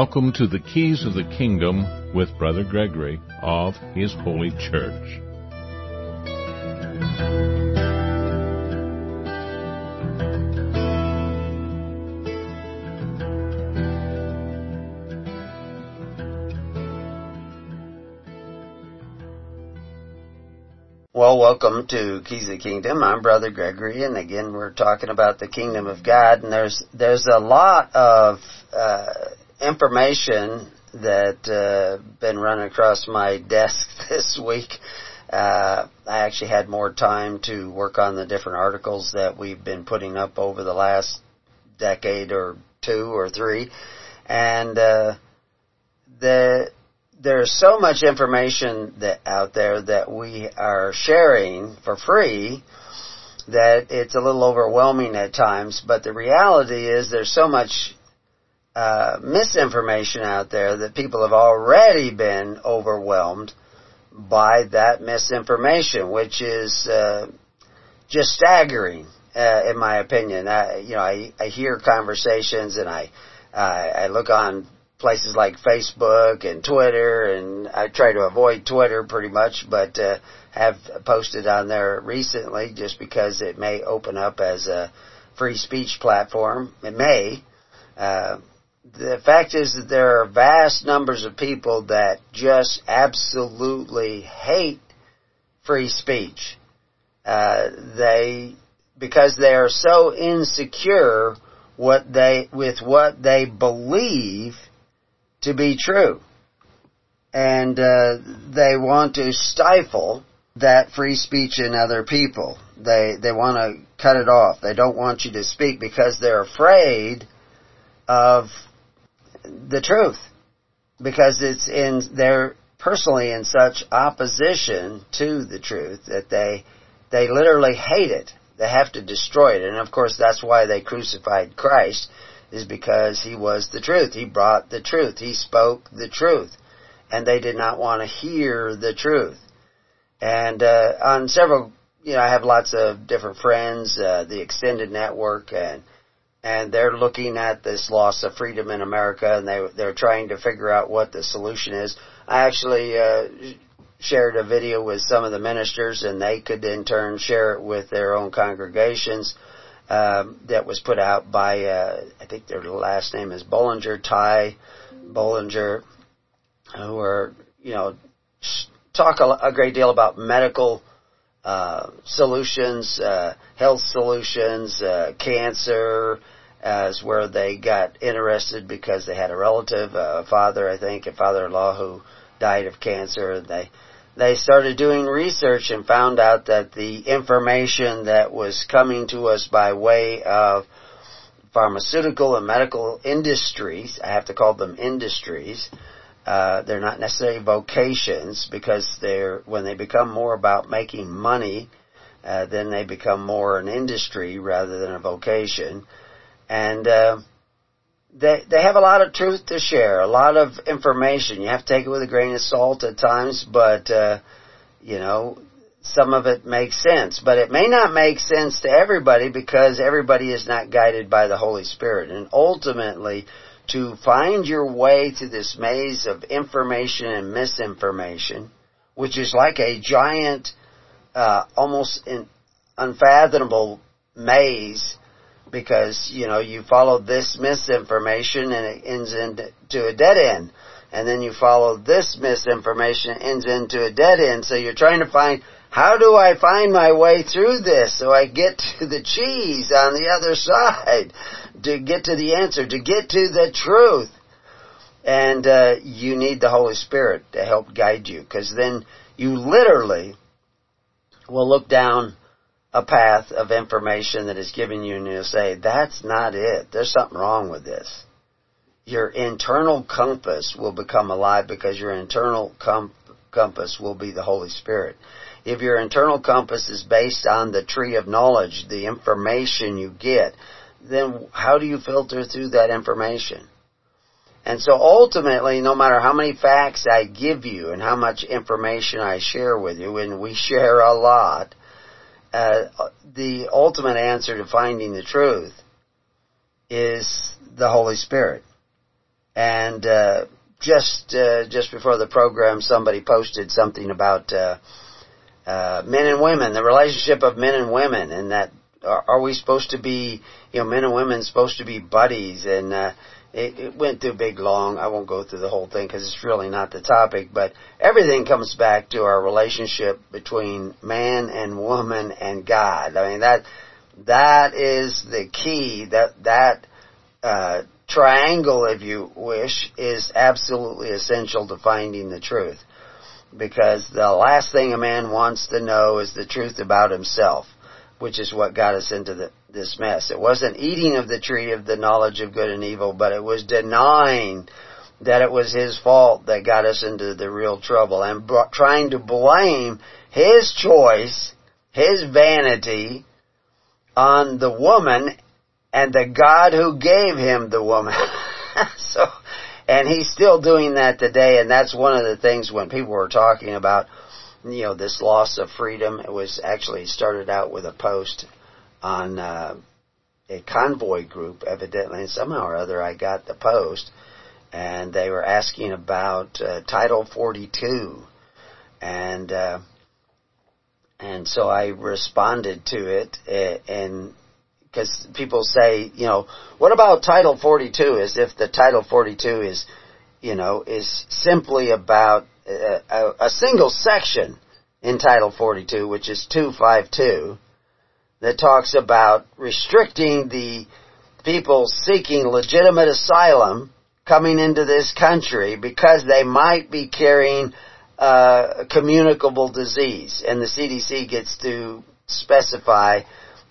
Welcome to the Keys of the Kingdom with Brother Gregory of His Holy Church. Well, welcome to Keys of the Kingdom. I'm Brother Gregory, and again, we're talking about the Kingdom of God. And there's there's a lot of uh, information that uh, been running across my desk this week. Uh, I actually had more time to work on the different articles that we've been putting up over the last decade or two or three, and uh, the there's so much information that out there that we are sharing for free that it's a little overwhelming at times. But the reality is there's so much uh, misinformation out there that people have already been overwhelmed by that misinformation, which is uh, just staggering, uh, in my opinion. I, you know, I, I hear conversations and I I look on places like Facebook and Twitter, and I try to avoid Twitter pretty much, but uh, have posted on there recently just because it may open up as a free speech platform. It may. Uh, the fact is that there are vast numbers of people that just absolutely hate free speech. Uh, they, because they are so insecure what they, with what they believe to be true. And, uh, they want to stifle that free speech in other people. They, they want to cut it off. They don't want you to speak because they're afraid of the truth because it's in they're personally in such opposition to the truth that they they literally hate it. They have to destroy it. And of course that's why they crucified Christ is because he was the truth. He brought the truth. He spoke the truth. And they did not want to hear the truth. And uh, on several, you know, I have lots of different friends, uh, the extended network, and and they're looking at this loss of freedom in America, and they they're trying to figure out what the solution is. I actually uh, shared a video with some of the ministers, and they could in turn share it with their own congregations. Um, that was put out by uh, I think their last name is Bollinger, Ty Bollinger, who are you know talk a, a great deal about medical uh, solutions, uh, health solutions, uh, cancer, as where they got interested because they had a relative, a father, I think, a father-in-law who died of cancer. And they they started doing research and found out that the information that was coming to us by way of pharmaceutical and medical industries, I have to call them industries, uh, they're not necessarily vocations because they're when they become more about making money, uh, then they become more an industry rather than a vocation and uh, they they have a lot of truth to share, a lot of information. You have to take it with a grain of salt at times, but uh, you know some of it makes sense, but it may not make sense to everybody because everybody is not guided by the Holy Spirit, and ultimately. To find your way through this maze of information and misinformation, which is like a giant, uh, almost in, unfathomable maze because, you know, you follow this misinformation and it ends into a dead end. And then you follow this misinformation and ends into a dead end. So you're trying to find, how do I find my way through this so I get to the cheese on the other side? To get to the answer, to get to the truth. And uh, you need the Holy Spirit to help guide you because then you literally will look down a path of information that is given you and you'll say, that's not it. There's something wrong with this. Your internal compass will become alive because your internal com- compass will be the Holy Spirit. If your internal compass is based on the tree of knowledge, the information you get, then how do you filter through that information? And so ultimately, no matter how many facts I give you and how much information I share with you, and we share a lot, uh, the ultimate answer to finding the truth is the Holy Spirit. And uh, just uh, just before the program, somebody posted something about uh, uh, men and women, the relationship of men and women, and that are, we supposed to be, you know, men and women supposed to be buddies? And uh, it, it went through big long. I won't go through the whole thing because it's really not the topic, but everything comes back to our relationship between man and woman and God. I mean that that is the key. That that uh, triangle, if you wish, is absolutely essential to finding the truth. Because the last thing a man wants to know is the truth about himself, which is what got us into the, this mess. It wasn't eating of the tree of the knowledge of good and evil, but it was denying that it was his fault that got us into the real trouble and b- trying to blame his choice, his vanity on the woman and the God who gave him the woman. so, and he's still doing that today, and that's one of the things when people were talking about, you know, this loss of freedom. It was actually started out with a post on uh, a convoy group, evidently, and somehow or other I got the post, and they were asking about uh, Title 42, and uh, and so I responded to it, and because people say, you know, what about Title 42? As if the Title 42 is, you know, is simply about a, a, a single section in Title 42, which is 252, that talks about restricting the people seeking legitimate asylum coming into this country because they might be carrying uh, communicable disease, and the CDC gets to specify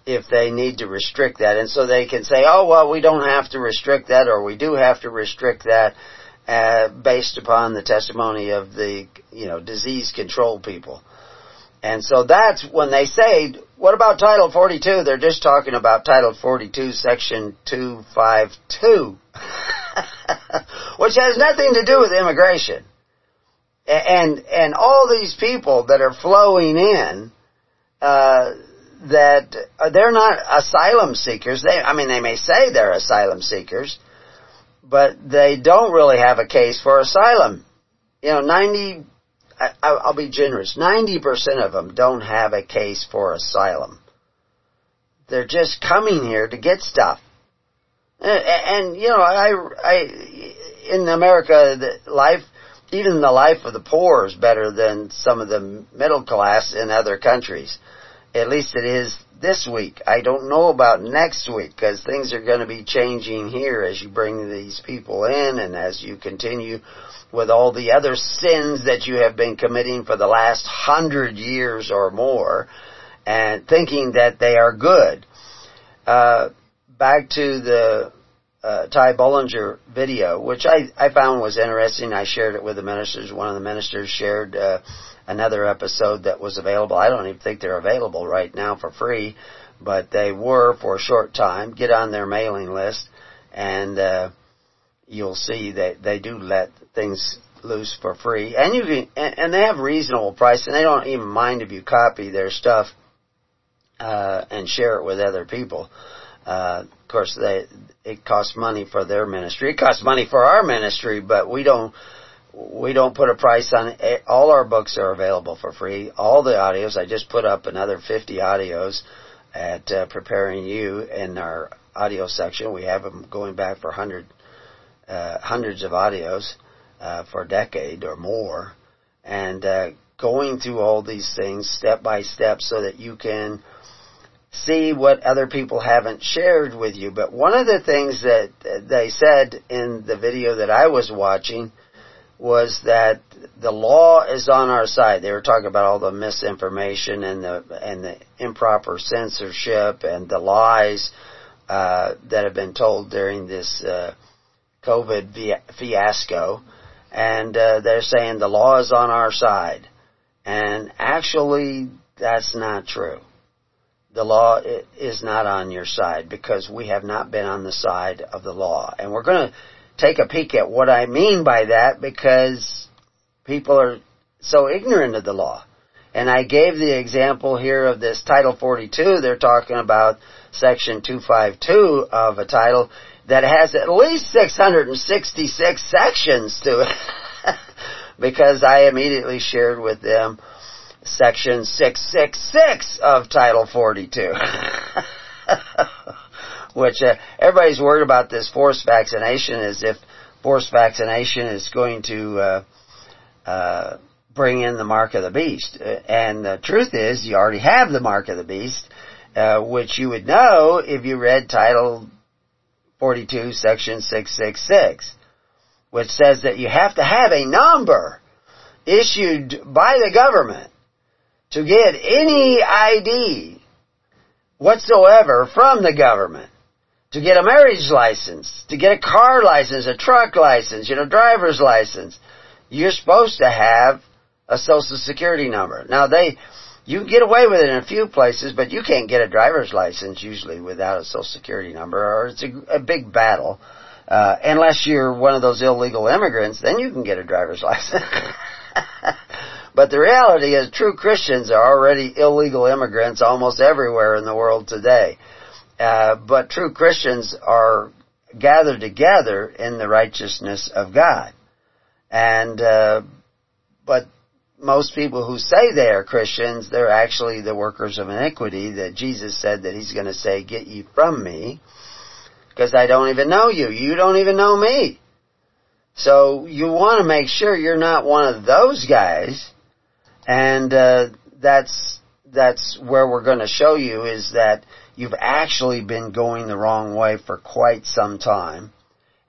if they need to restrict that. And so they can say, oh, well, we don't have to restrict that or we do have to restrict that uh, based upon the testimony of the, you know, disease control people. And so that's when they say, what about Title 42? They're just talking about Title 42, Section 252, which has nothing to do with immigration. And, and all these people that are flowing in, uh, that uh, they're not asylum seekers. They, I mean, they may say they're asylum seekers, but they don't really have a case for asylum. You know, 90, I, I'll be generous, 90% of them don't have a case for asylum. They're just coming here to get stuff. And, and you know, I, I, in America, the life, even the life of the poor is better than some of the middle class in other countries. At least it is this week. I don't know about next week because things are going to be changing here as you bring these people in and as you continue with all the other sins that you have been committing for the last hundred years or more and thinking that they are good. Uh, back to the uh, Ty Bollinger video, which I, I found was interesting. I shared it with the ministers. One of the ministers shared uh, another episode that was available. I don't even think they're available right now for free, but they were for a short time. Get on their mailing list, and uh, you'll see that they do let things loose for free, and you can, and, and they have reasonable price, and they don't even mind if you copy their stuff uh, and share it with other people. Uh, of course, they it costs money for their ministry. It costs money for our ministry, but we don't we don't put a price on it. All our books are available for free. All the audios. I just put up another 50 audios at uh, Preparing You in our audio section. We have them going back for hundred, uh, hundreds of audios uh, for a decade or more, and uh, going through all these things step by step so that you can see what other people haven't shared with you. But one of the things that they said in the video that I was watching was that the law is on our side. They were talking about all the misinformation and the and the improper censorship and the lies uh, that have been told during this uh, COVID fiasco, and uh, they're saying the law is on our side, and actually that's not true. The law is not on your side because we have not been on the side of the law, and we're going to take a peek at what I mean by that because people are so ignorant of the law. And I gave the example here of this Title 42. They're talking about Section 252 of a title that has at least 666 sections to it. because I immediately shared with them section 666 of Title 42. Which uh, everybody's worried about this forced vaccination as if forced vaccination is going to uh, uh, bring in the mark of the beast. And the truth is, you already have the mark of the beast, uh, which you would know if you read Title 42, Section 666, which says that you have to have a number issued by the government to get any ID whatsoever from the government. To get a marriage license, to get a car license, a truck license, you know, driver's license. You're supposed to have a social security number. Now they, you can get away with it in a few places, but you can't get a driver's license usually without a social security number, or it's a, a big battle. Uh, unless you're one of those illegal immigrants, then you can get a driver's license. but the reality is true Christians are already illegal immigrants almost everywhere in the world today. Uh, but true Christians are gathered together in the righteousness of God. And, uh, but most people who say they are Christians, they're actually the workers of iniquity that Jesus said that He's going to say, get ye from me, because I don't even know you. You don't even know me. So you want to make sure you're not one of those guys, and uh, that's that's where we're going to show you is that you've actually been going the wrong way for quite some time.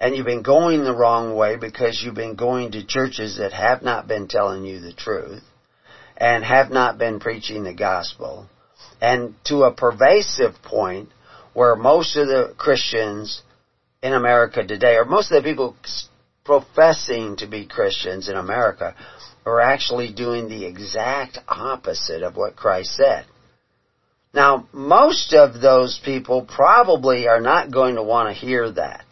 And you've been going the wrong way because you've been going to churches that have not been telling you the truth and have not been preaching the gospel. And to a pervasive point where most of the Christians in America today, or most of the people professing to be Christians in America, are actually doing the exact opposite of what Christ said. Now, most of those people probably are not going to want to hear that.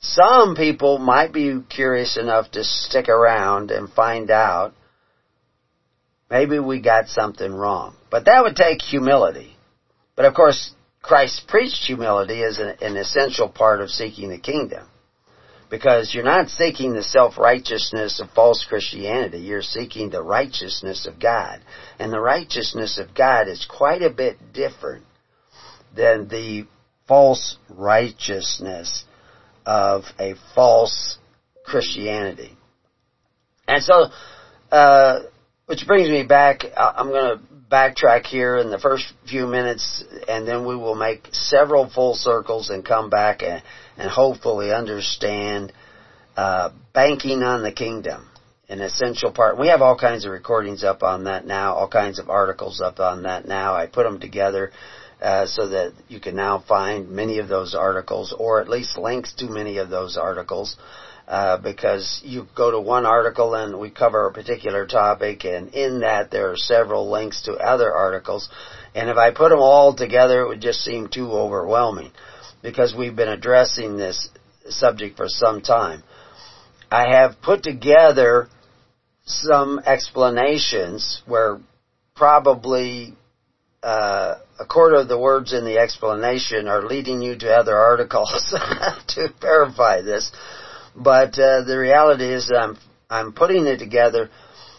Some people might be curious enough to stick around and find out maybe we got something wrong. But that would take humility. But of course, Christ preached humility as an, an essential part of seeking the kingdom. Because you're not seeking the self-righteousness of false Christianity, you're seeking the righteousness of God. And the righteousness of God is quite a bit different than the false righteousness of a false Christianity. And so, uh, which brings me back, I'm going to backtrack here in the first few minutes and then we will make several full circles and come back and, and hopefully understand uh, banking on the kingdom an essential part. We have all kinds of recordings up on that now, all kinds of articles up on that now. I put them together uh, so that you can now find many of those articles, or at least links to many of those articles. Uh, because you go to one article and we cover a particular topic, and in that there are several links to other articles. And if I put them all together, it would just seem too overwhelming because we've been addressing this subject for some time. I have put together some explanations where probably uh, a quarter of the words in the explanation are leading you to other articles to verify this. But uh, the reality is that I'm I'm putting it together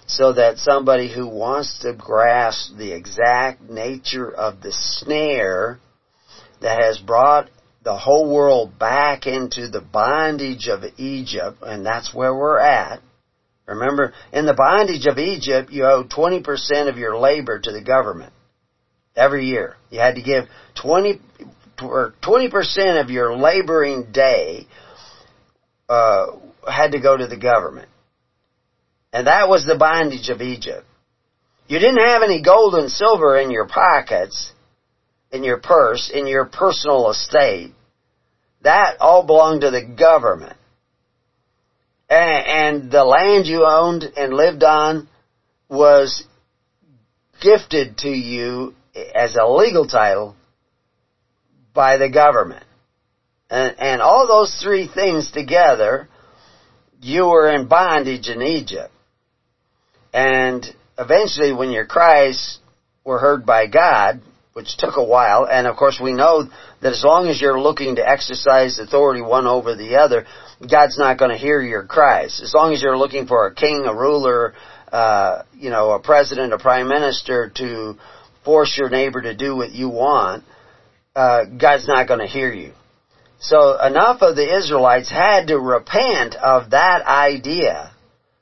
so that somebody who wants to grasp the exact nature of the snare that has brought the whole world back into the bondage of Egypt, and that's where we're at. Remember, in the bondage of Egypt, you owe 20% of your labor to the government every year. You had to give 20 or 20% of your laboring day uh, had to go to the government. And that was the bondage of Egypt. You didn't have any gold and silver in your pockets, in your purse, in your personal estate. That all belonged to the government. And, and the land you owned and lived on was gifted to you as a legal title by the government. And, and all those three things together, you were in bondage in Egypt. And eventually when your cries were heard by God, which took a while. And of course, we know that as long as you're looking to exercise authority one over the other, God's not going to hear your cries. As long as you're looking for a king, a ruler, uh, you know, a president, a prime minister to force your neighbor to do what you want, uh, God's not going to hear you. So enough of the Israelites had to repent of that idea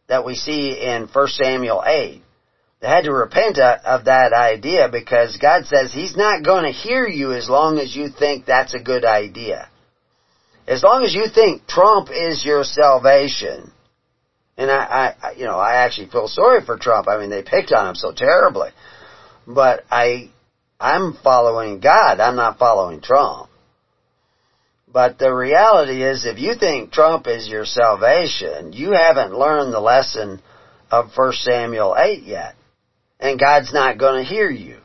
that we see in 1 Samuel 8. They had to repent of that idea because God says He's not going to hear you as long as you think that's a good idea. As long as you think Trump is your salvation, and I, I, you know, I actually feel sorry for Trump. I mean, they picked on him so terribly, but I, I'm following God. I'm not following Trump. But the reality is, if you think Trump is your salvation, you haven't learned the lesson of 1 Samuel 8 yet. And God's not going to hear you.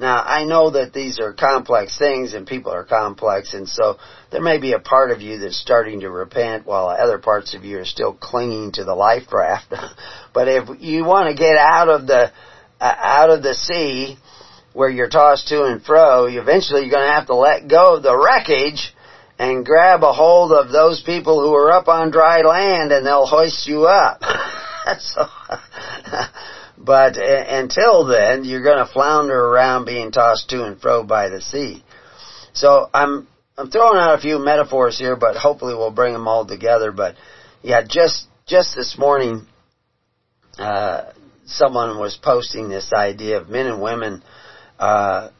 Now, I know that these are complex things and people are complex, and so there may be a part of you that's starting to repent while other parts of you are still clinging to the life raft. but if you want to get out of the, uh, out of the sea, where you're tossed to and fro, eventually you're going to have to let go of the wreckage and grab a hold of those people who are up on dry land and they'll hoist you up. so, but until then, you're going to flounder around being tossed to and fro by the sea. So I'm, I'm throwing out a few metaphors here, but hopefully we'll bring them all together. But yeah, just, just this morning, uh, someone was posting this idea of men and women uh,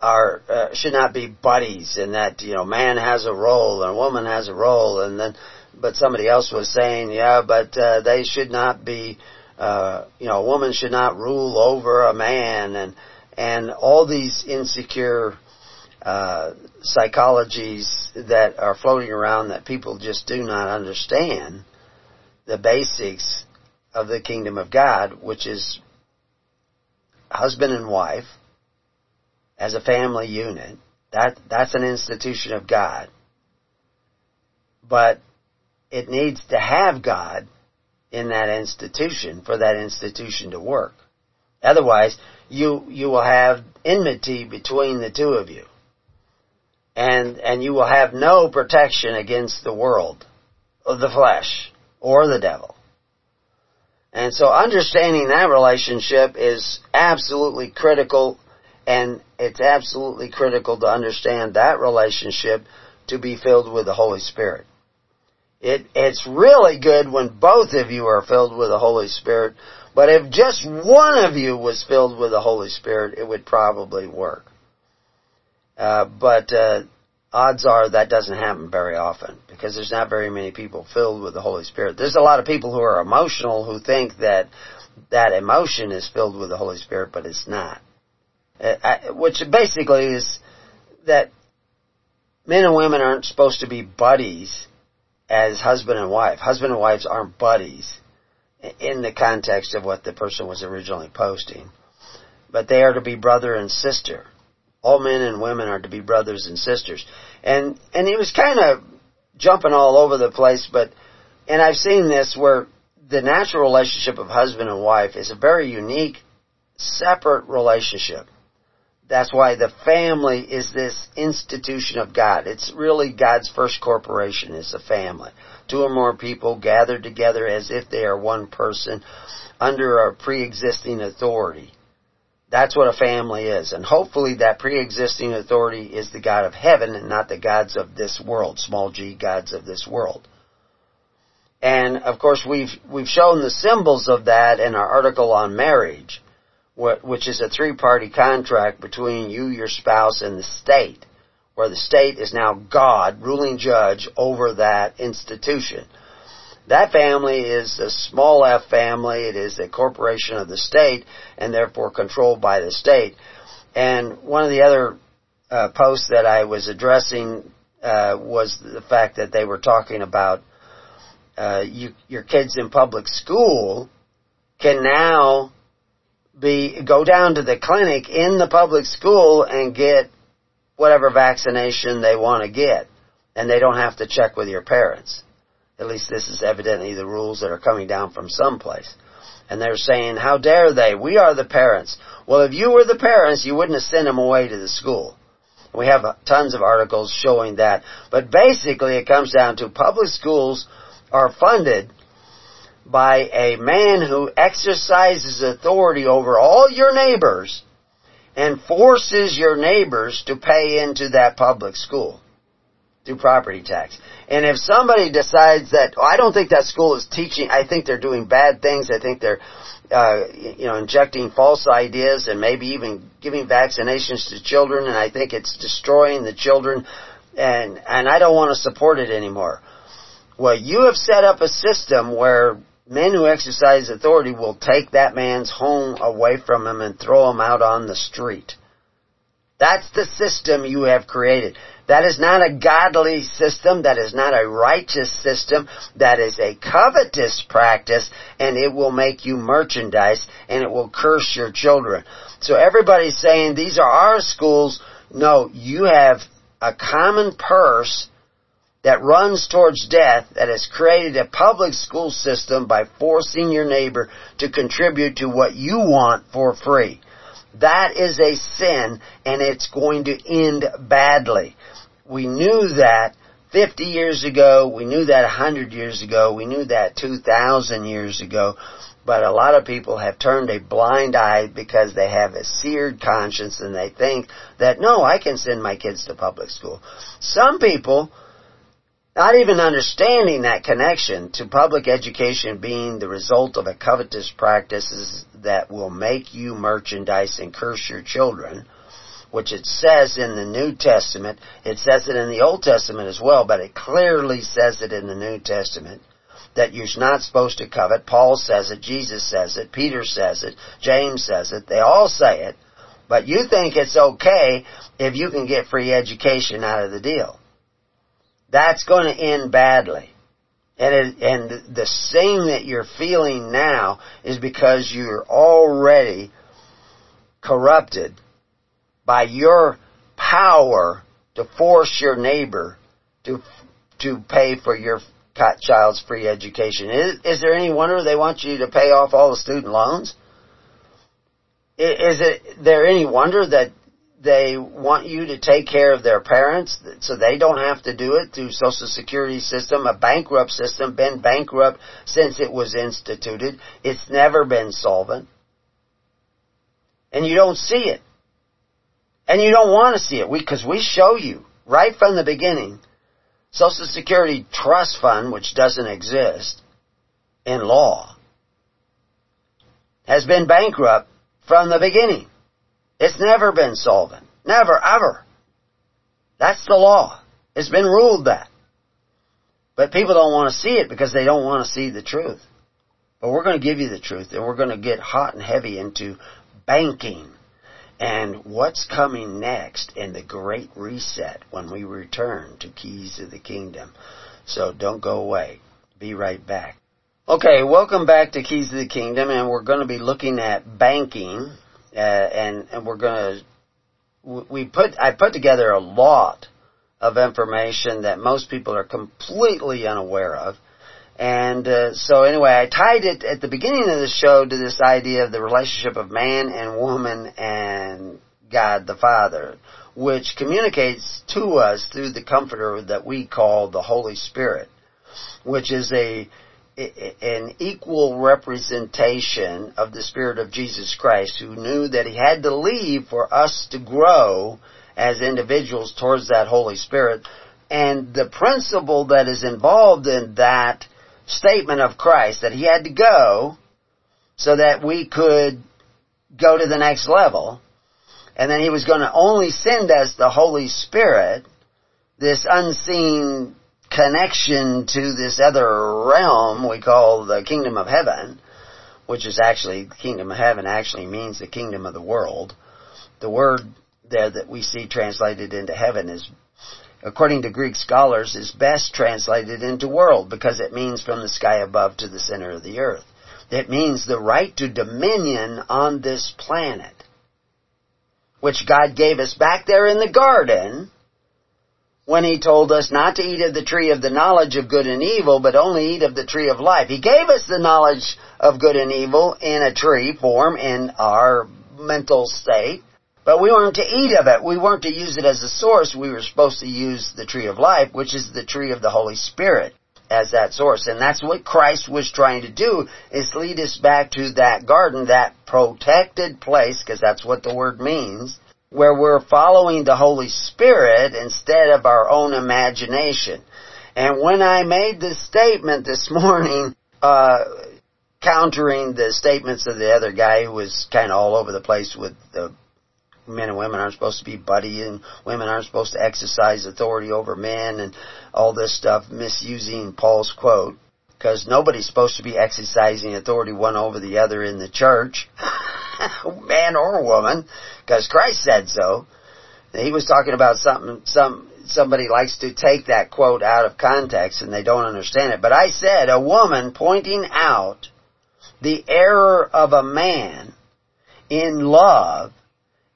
are uh, should not be buddies, and that you know man has a role and a woman has a role, and then but somebody else was saying, yeah, but uh, they should not be, uh, you know, a woman should not rule over a man, and and all these insecure uh, psychologies that are floating around that people just do not understand the basics of the kingdom of God, which is husband and wife as a family unit. That, that's an institution of God. But it needs to have God in that institution for that institution to work. Otherwise, you, you will have enmity between the two of you. And, and you will have no protection against the world, or the flesh, or the devil. And so understanding that relationship is absolutely critical and it's absolutely critical to understand that relationship to be filled with the Holy Spirit. It, it's really good when both of you are filled with the Holy Spirit, but if just one of you was filled with the Holy Spirit, it would probably work. Uh, but uh, odds are that doesn't happen very often because there's not very many people filled with the Holy Spirit. There's a lot of people who are emotional who think that that emotion is filled with the Holy Spirit, but it's not. Uh, which basically is that men and women aren't supposed to be buddies as husband and wife. Husband and wives aren't buddies in the context of what the person was originally posting. But they are to be brother and sister. All men and women are to be brothers and sisters. And, and he was kind of jumping all over the place, but, and I've seen this where the natural relationship of husband and wife is a very unique, separate relationship. That's why the family is this institution of God. It's really God's first corporation is a family. Two or more people gathered together as if they are one person under a pre-existing authority. That's what a family is. And hopefully that pre-existing authority is the God of heaven and not the gods of this world, small g gods of this world. And of course we've, we've shown the symbols of that in our article on marriage, which is a three-party contract between you, your spouse, and the state, where the state is now God, ruling judge over that institution. That family is a small f family. It is a corporation of the state and therefore controlled by the state. And one of the other uh, posts that I was addressing uh, was the fact that they were talking about uh, you, your kids in public school can now be go down to the clinic in the public school and get whatever vaccination they want to get, and they don't have to check with your parents. At least this is evidently the rules that are coming down from someplace. And they're saying, how dare they? We are the parents. Well, if you were the parents, you wouldn't have sent them away to the school. We have tons of articles showing that. But basically it comes down to public schools are funded by a man who exercises authority over all your neighbors and forces your neighbors to pay into that public school through property tax. And if somebody decides that, oh, I don't think that school is teaching, I think they're doing bad things, I think they're, uh, you know, injecting false ideas and maybe even giving vaccinations to children and I think it's destroying the children and, and I don't want to support it anymore. Well, you have set up a system where men who exercise authority will take that man's home away from him and throw him out on the street. That's the system you have created. That is not a godly system. That is not a righteous system. That is a covetous practice and it will make you merchandise and it will curse your children. So everybody's saying these are our schools. No, you have a common purse that runs towards death that has created a public school system by forcing your neighbor to contribute to what you want for free. That is a sin and it's going to end badly. We knew that 50 years ago, we knew that 100 years ago, we knew that 2,000 years ago, but a lot of people have turned a blind eye because they have a seared conscience and they think that, no, I can send my kids to public school. Some people, not even understanding that connection to public education being the result of a covetous practices that will make you merchandise and curse your children, which it says in the New Testament. It says it in the Old Testament as well, but it clearly says it in the New Testament that you're not supposed to covet. Paul says it, Jesus says it, Peter says it, James says it, they all say it, but you think it's okay if you can get free education out of the deal that's going to end badly. And it, and the thing that you're feeling now is because you're already corrupted by your power to force your neighbor to to pay for your child's free education. Is, is there any wonder they want you to pay off all the student loans? Is it there any wonder that they want you to take care of their parents so they don't have to do it through social security system, a bankrupt system, been bankrupt since it was instituted. It's never been solvent. And you don't see it. And you don't want to see it because we, we show you right from the beginning Social Security Trust Fund, which doesn't exist in law, has been bankrupt from the beginning. It's never been solvent. Never, ever. That's the law. It's been ruled that. But people don't want to see it because they don't want to see the truth. But we're going to give you the truth and we're going to get hot and heavy into banking and what's coming next in the great reset when we return to Keys of the Kingdom. So don't go away. Be right back. Okay, welcome back to Keys of the Kingdom and we're going to be looking at banking uh, and and we're going to we put I put together a lot of information that most people are completely unaware of. And uh, so anyway, I tied it at the beginning of the show to this idea of the relationship of man and woman and God the Father, which communicates to us through the comforter that we call the Holy Spirit, which is a an equal representation of the Spirit of Jesus Christ, who knew that he had to leave for us to grow as individuals towards that Holy Spirit. And the principle that is involved in that statement of Christ, that he had to go so that we could go to the next level, and then he was going to only send us the Holy Spirit, this unseen connection to this other realm we call the kingdom of heaven, which is actually, the kingdom of heaven actually means the kingdom of the world. The word there that we see translated into heaven is, according to Greek scholars, is best translated into world because it means from the sky above to the center of the earth. It means the right to dominion on this planet, which God gave us back there in the garden, when he told us not to eat of the tree of the knowledge of good and evil, but only eat of the tree of life. He gave us the knowledge of good and evil in a tree form in our mental state, but we weren't to eat of it. We weren't to use it as a source. We were supposed to use the tree of life, which is the tree of the Holy Spirit as that source. And that's what Christ was trying to do, is lead us back to that garden, that protected place, because that's what the word means, where we're following the Holy Spirit instead of our own imagination. And when I made this statement this morning, uh, countering the statements of the other guy who was kind of all over the place with the men and women aren't supposed to be buddy and women aren't supposed to exercise authority over men and all this stuff misusing Paul's quote because nobody's supposed to be exercising authority one over the other in the church, man or woman, because Christ said so. And he was talking about something, some, somebody likes to take that quote out of context and they don't understand it. But I said a woman pointing out the error of a man in love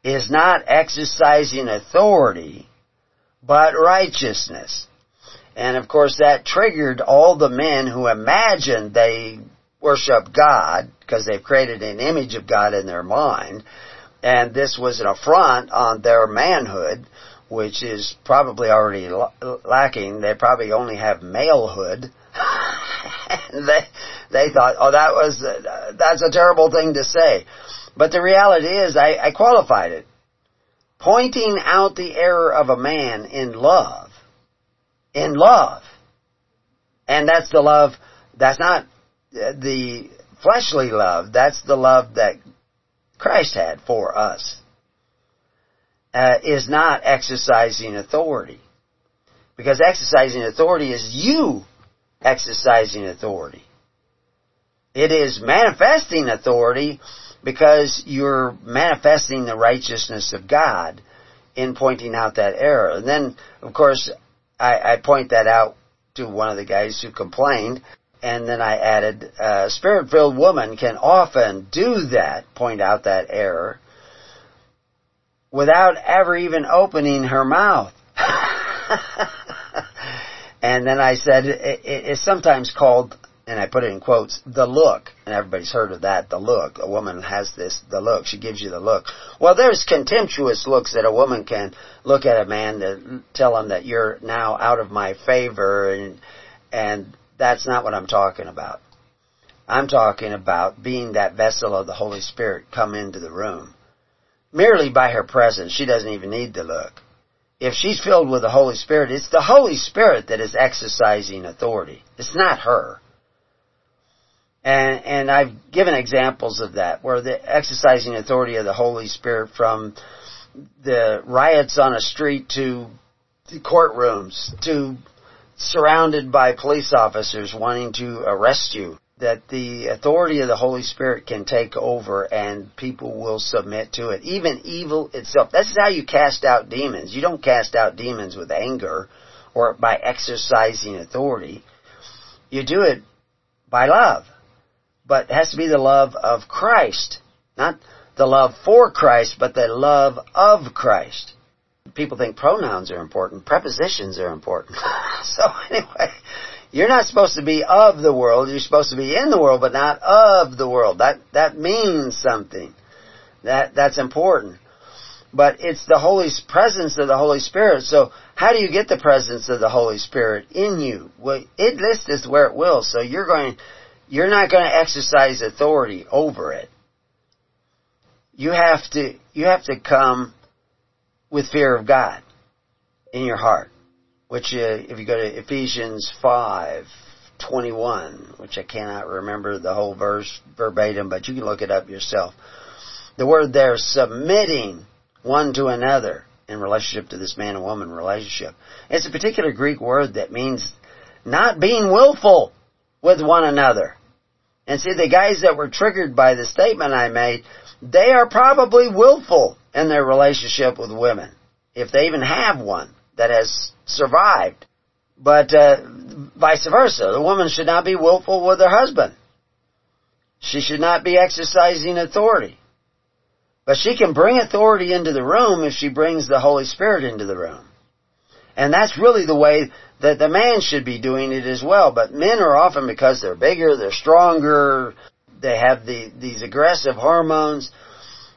is not exercising authority, but righteousness. And of course that triggered all the men who imagined they worship God because they've created an image of God in their mind. And this was an affront on their manhood, which is probably already lacking. They probably only have malehood. they they thought, oh, that was uh, that's a terrible thing to say. But the reality is, I, I qualified it. Pointing out the error of a man in love. In love. And that's the love, that's not the fleshly love, that's the love that Christ had for us. Uh, is not exercising authority. Because exercising authority is you exercising authority. It is manifesting authority because you're manifesting the righteousness of God in pointing out that error. And then, of course, I, I point that out to one of the guys who complained, and then I added, a spirit-filled woman can often do that, point out that error, without ever even opening her mouth. and then I said, it, it's sometimes called and I put it in quotes, the look, and everybody's heard of that, the look. A woman has this, the look. She gives you the look. Well, there's contemptuous looks that a woman can look at a man to tell him that you're now out of my favor, and, and that's not what I'm talking about. I'm talking about being that vessel of the Holy Spirit come into the room. Merely by her presence, she doesn't even need the look. If she's filled with the Holy Spirit, it's the Holy Spirit that is exercising authority. It's not her. And, and I've given examples of that, where the exercising authority of the Holy Spirit from the riots on a street to the courtrooms to surrounded by police officers wanting to arrest you. That the authority of the Holy Spirit can take over and people will submit to it. Even evil itself. This is how you cast out demons. You don't cast out demons with anger or by exercising authority. You do it by love but it has to be the love of Christ. Not the love for Christ, but the love of Christ. People think pronouns are important, prepositions are important. so anyway, you're not supposed to be of the world, you're supposed to be in the world, but not of the world. That, that means something. That, that's important. But it's the Holy presence of the Holy Spirit. So how do you get the presence of the Holy Spirit in you? Well, it lists where it will. So you're going you're not going to exercise authority over it. You have to, you have to come with fear of God in your heart. Which, uh, if you go to Ephesians 5, 21, which I cannot remember the whole verse verbatim, but you can look it up yourself. The word there, submitting one to another in relationship to this man and woman relationship. It's a particular Greek word that means not being willful with one another. And see, the guys that were triggered by the statement I made, they are probably willful in their relationship with women, if they even have one that has survived. But uh, vice versa, the woman should not be willful with her husband. She should not be exercising authority. But she can bring authority into the room if she brings the Holy Spirit into the room. And that's really the way that the man should be doing it as well. But men are often because they're bigger, they're stronger, they have the, these aggressive hormones,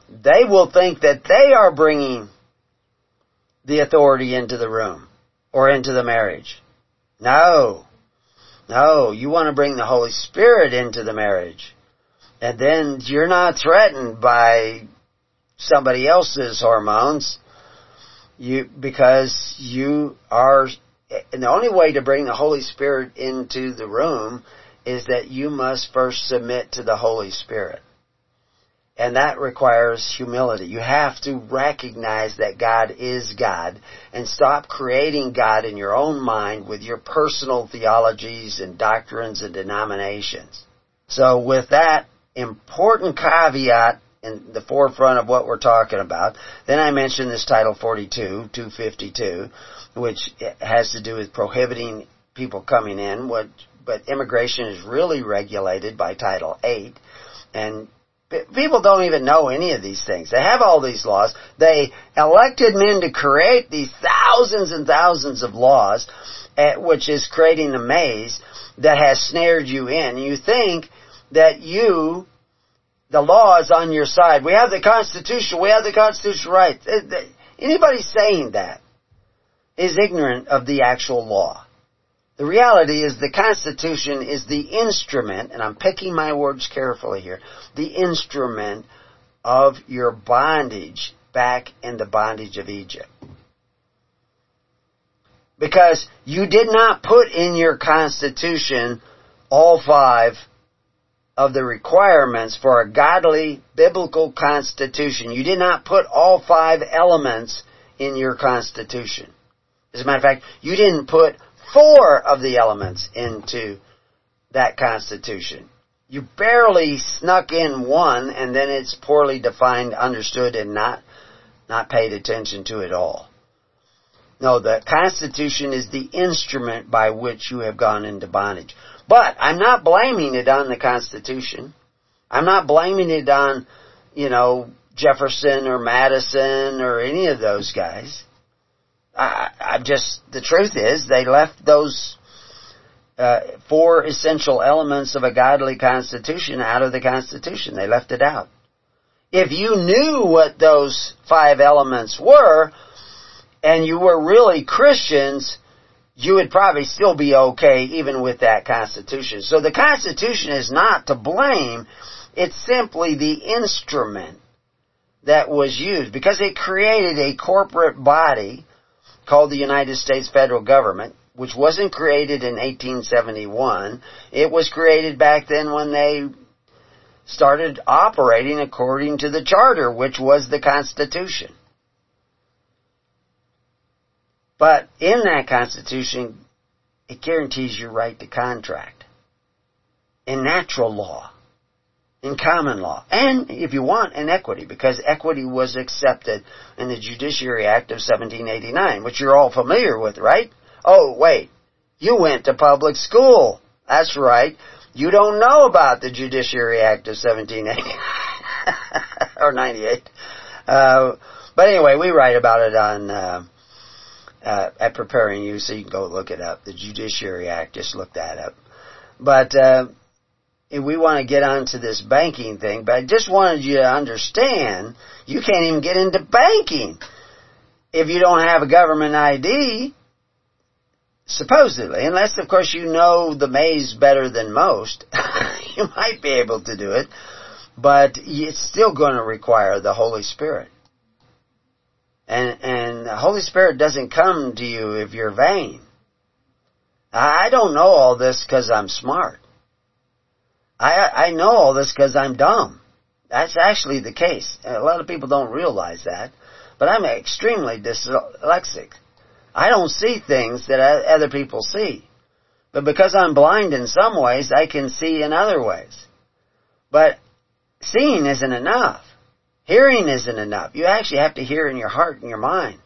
they will think that they are bringing the authority into the room or into the marriage. No. No, you want to bring the Holy Spirit into the marriage. And then you're not threatened by somebody else's hormones. You, because you are, and the only way to bring the Holy Spirit into the room is that you must first submit to the Holy Spirit. And that requires humility. You have to recognize that God is God and stop creating God in your own mind with your personal theologies and doctrines and denominations. So with that important caveat in the forefront of what we're talking about, then I mentioned this Title 42, 252, which has to do with prohibiting people coming in, what, but immigration is really regulated by Title 8. And People don't even know any of these things. They have all these laws. They elected men to create these thousands and thousands of laws, eh, which is creating a maze that has snared you in. You think that you, the law is on your side. We have the Constitution. We have the constitutional rights. Eh, anybody saying that is ignorant of the actual law. The reality is the Constitution is the instrument, and I'm picking my words carefully here, the instrument of your bondage back in the bondage of Egypt. Because you did not put in your Constitution all five of the requirements for a godly biblical constitution. You did not put all five elements in your constitution. As a matter of fact, you didn't put four of the elements into that Constitution. You barely snuck in one and then it's poorly defined, understood, and not, not paid attention to at all. No, the Constitution is the instrument by which you have gone into bondage. But I'm not blaming it on the Constitution. I'm not blaming it on, you know, Jefferson or Madison or any of those guys. I, I just the truth is they left those uh, four essential elements of a godly constitution out of the constitution. They left it out. If you knew what those five elements were, and you were really Christians, you would probably still be okay even with that Constitution. So the Constitution is not to blame, it's simply the instrument that was used because it created a corporate body called the United States federal government, which wasn't created in 1871. It was created back then when they started operating according to the charter, which was the Constitution. But in that Constitution, it guarantees your right to contract. In natural law in common law. And, if you want, in equity, because equity was accepted in the Judiciary Act of 1789, which you're all familiar with, right? Oh, wait. You went to public school. That's right. You don't know about the Judiciary Act of 1789 or 98. Uh, but anyway, we write about it on, uh, uh, at Preparing You, so you can go look it up. The Judiciary Act, just look that up. But, uh, we want to get onto this banking thing, but I just wanted you to understand you can't even get into banking if you don't have a government ID. Supposedly, unless of course you know the maze better than most, you might be able to do it, but it's still going to require the Holy Spirit. And, and the Holy Spirit doesn't come to you if you're vain. I don't know all this because I'm smart. I, I know all this because I'm dumb. That's actually the case. A lot of people don't realize that. But I'm extremely dyslexic. I don't see things that other people see. But because I'm blind in some ways, I can see in other ways. But seeing isn't enough. Hearing isn't enough. You actually have to hear in your heart and your mind.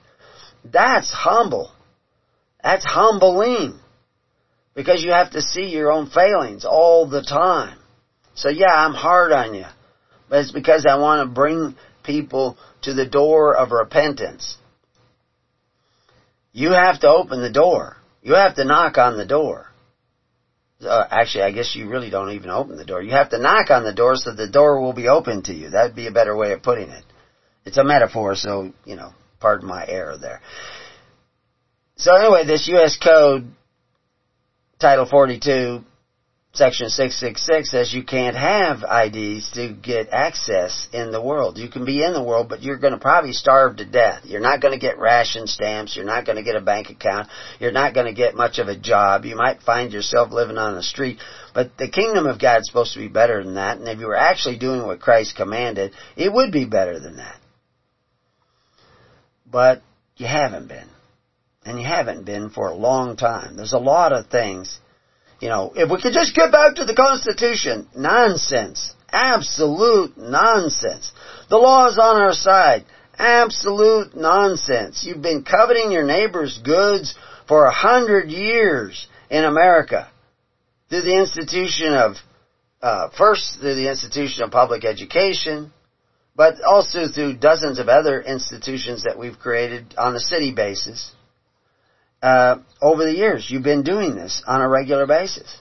That's humble. That's humbling because you have to see your own failings all the time. So yeah, I'm hard on you, but it's because I want to bring people to the door of repentance. You have to open the door. You have to knock on the door. Uh, actually, I guess you really don't even open the door. You have to knock on the door so the door will be open to you. That'd be a better way of putting it. It's a metaphor, so, you know, pardon my error there. So anyway, this U.S. Code, Title 42, Section 666 says you can't have IDs to get access in the world. You can be in the world, but you're going to probably starve to death. You're not going to get ration stamps. You're not going to get a bank account. You're not going to get much of a job. You might find yourself living on the street. But the kingdom of God is supposed to be better than that. And if you were actually doing what Christ commanded, it would be better than that. But you haven't been. And you haven't been for a long time. There's a lot of things you know, if we could just get back to the Constitution, nonsense. Absolute nonsense. The law is on our side. Absolute nonsense. You've been coveting your neighbor's goods for a hundred years in America through the institution of, uh, first through the institution of public education, but also through dozens of other institutions that we've created on a city basis uh, over the years. You've been doing this on a regular basis.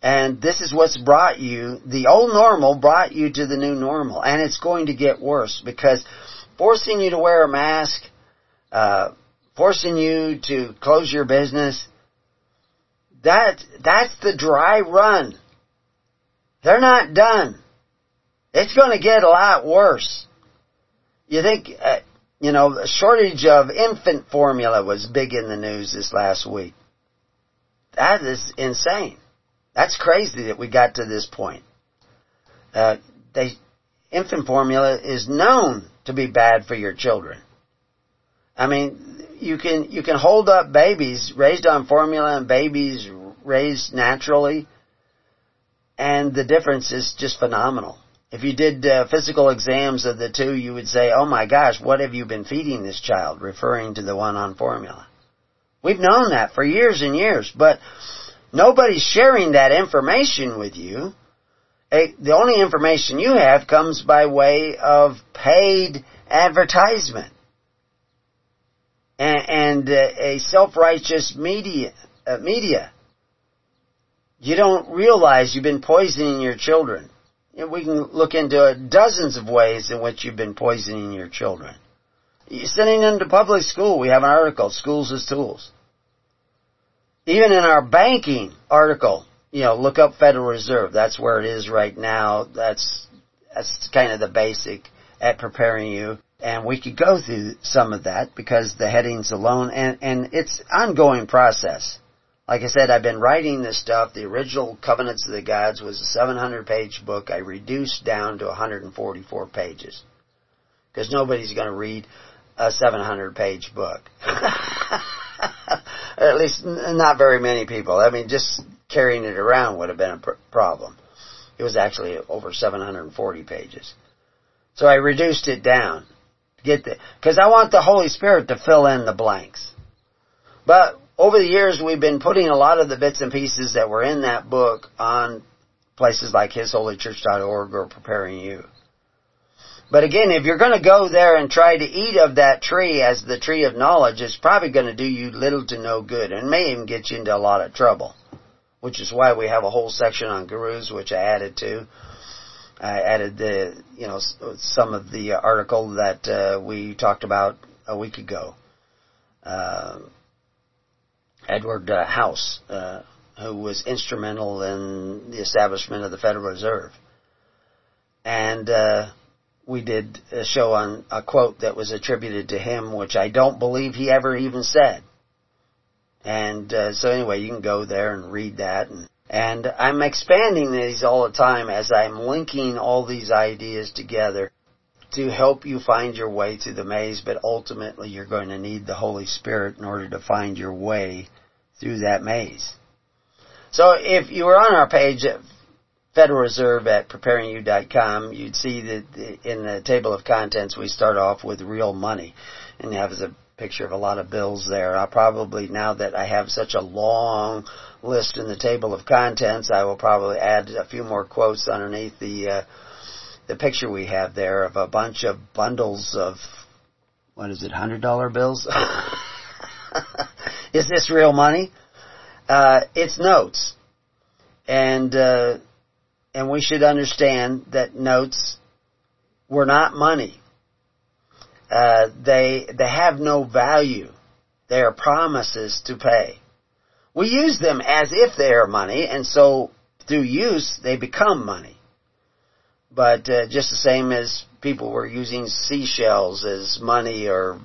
And this is what's brought you, the old normal brought you to the new normal. And it's going to get worse because forcing you to wear a mask, uh, forcing you to close your business, that, that's the dry run. They're not done. It's going to get a lot worse. You think, uh, you know, the shortage of infant formula was big in the news this last week. That is insane. That's crazy that we got to this point. Uh, they, infant formula is known to be bad for your children. I mean, you can you can hold up babies raised on formula and babies raised naturally, and the difference is just phenomenal. If you did uh, physical exams of the two, you would say, oh my gosh, what have you been feeding this child? Referring to the one on formula. We've known that for years and years, but nobody's sharing that information with you. the only information you have comes by way of paid advertisement and, and uh, a self-righteous media. Uh, media. You don't realize you've been poisoning your children we can look into dozens of ways in which you've been poisoning your children. You're sending them to public school. We have an article, Schools as Tools. Even in our banking article, you know, look up Federal Reserve. That's where it is right now. That's, that's kind of the basic at preparing you. And we could go through some of that because the headings alone, and, and it's ongoing process. Like I said, I've been writing this stuff. The original Covenants of the Gods was a 700 page book. I reduced down to 144 pages. Because nobody's going to read a 700 page book. At least not very many people. I mean, just carrying it around would have been a pr- problem. It was actually over 740 pages. So I reduced it down. Get the, cause I want the Holy Spirit to fill in the blanks. But over the years, we've been putting a lot of the bits and pieces that were in that book on places like hisholychurch.org or preparing you. But again, if you're going to go there and try to eat of that tree as the tree of knowledge, it's probably going to do you little to no good and may even get you into a lot of trouble. Which is why we have a whole section on gurus, which I added to. I added the, you know, some of the article that uh, we talked about a week ago. Uh, Edward uh, House, uh, who was instrumental in the establishment of the Federal Reserve. And uh, we did a show on a quote that was attributed to him, which I don't believe he ever even said. And uh, so anyway, you can go there and read that. And, and I'm expanding these all the time as I'm linking all these ideas together to help you find your way through the maze, but ultimately you're going to need the Holy Spirit in order to find your way through that maze. So if you were on our page at Federal Reserve at preparingyou.com, you'd see that in the table of contents we start off with real money. And you have a picture of a lot of bills there. I'll probably, now that I have such a long list in the table of contents, I will probably add a few more quotes underneath the, uh, the picture we have there of a bunch of bundles of, what is it, hundred dollar bills? Is this real money? Uh, it's notes. And, uh, and we should understand that notes were not money. Uh, they, they have no value. They are promises to pay. We use them as if they are money, and so through use, they become money. But uh, just the same as people were using seashells as money or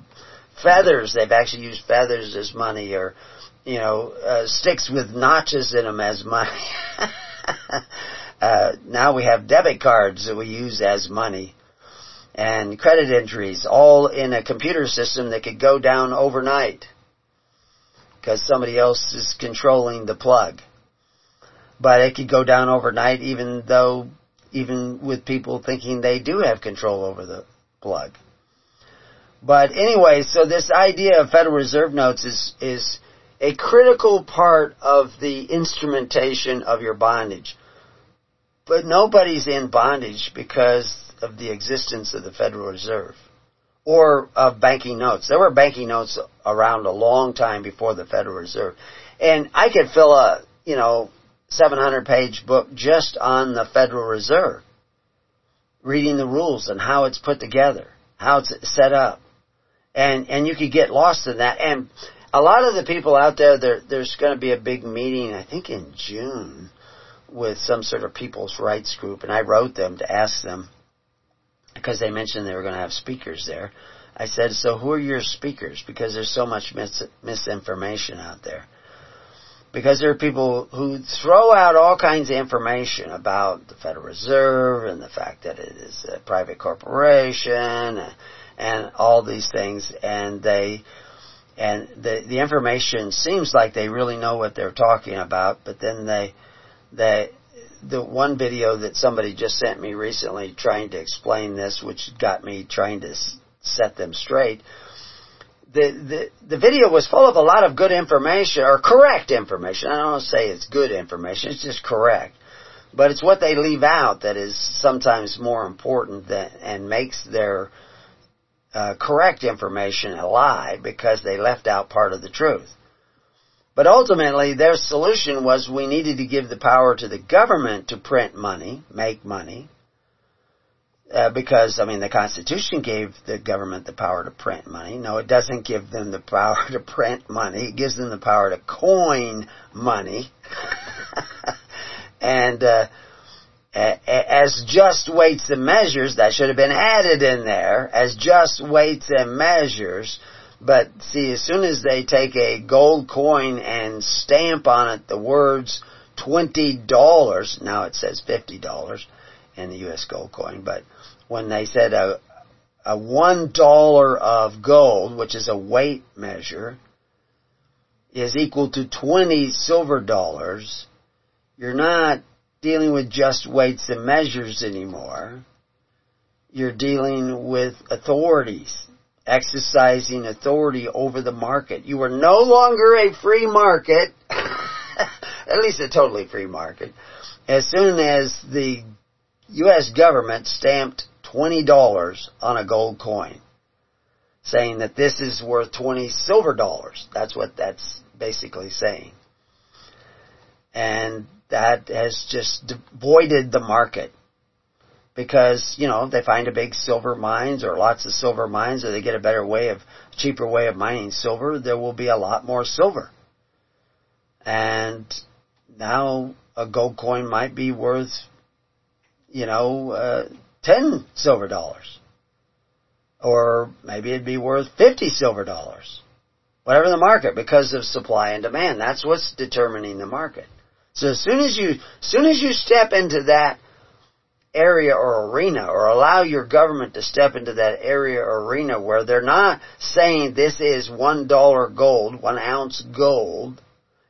feathers, they've actually used feathers as money or, you know, uh, sticks with notches in them as money. uh, now we have debit cards that we use as money and credit entries all in a computer system that could go down overnight because somebody else is controlling the plug. But it could go down overnight even though even with people thinking they do have control over the plug. But anyway, so this idea of Federal Reserve notes is, is a critical part of the instrumentation of your bondage. But nobody's in bondage because of the existence of the Federal Reserve or of banking notes. There were banking notes around a long time before the Federal Reserve. And I could fill a, you know, 700 page book just on the Federal Reserve, reading the rules and how it's put together, how it's set up. And, and you could get lost in that. And a lot of the people out there, there there's going to be a big meeting, I think in June, with some sort of people's rights group. And I wrote them to ask them, because they mentioned they were going to have speakers there. I said, so who are your speakers? Because there's so much mis- misinformation out there because there are people who throw out all kinds of information about the Federal Reserve and the fact that it is a private corporation all these things and they and the the information seems like they really know what they're talking about but then they they the one video that somebody just sent me recently trying to explain this which got me trying to set them straight the, the, the video was full of a lot of good information, or correct information. I don't say it's good information, it's just correct. But it's what they leave out that is sometimes more important than, and makes their uh, correct information a lie because they left out part of the truth. But ultimately, their solution was we needed to give the power to the government to print money, make money, uh, because I mean the Constitution gave the government the power to print money. No, it doesn't give them the power to print money. It gives them the power to coin money. and uh, as just weights and measures, that should have been added in there as just weights and measures. But see, as soon as they take a gold coin and stamp on it the words twenty dollars, now it says fifty dollars in the U.S. gold coin, but when they said a, a one dollar of gold, which is a weight measure, is equal to 20 silver dollars, you're not dealing with just weights and measures anymore. You're dealing with authorities, exercising authority over the market. You are no longer a free market, at least a totally free market. As soon as the U.S. government stamped $20 on a gold coin, saying that this is worth 20 silver dollars. That's what that's basically saying. And that has just voided the market because, you know, they find a big silver mines or lots of silver mines or they get a better way of, cheaper way of mining silver, there will be a lot more silver. And now a gold coin might be worth, you know, uh, 10 silver dollars. Or maybe it'd be worth 50 silver dollars. Whatever the market, because of supply and demand. That's what's determining the market. So as soon as you, as soon as you step into that area or arena or allow your government to step into that area or arena where they're not saying this is one dollar gold, one ounce gold,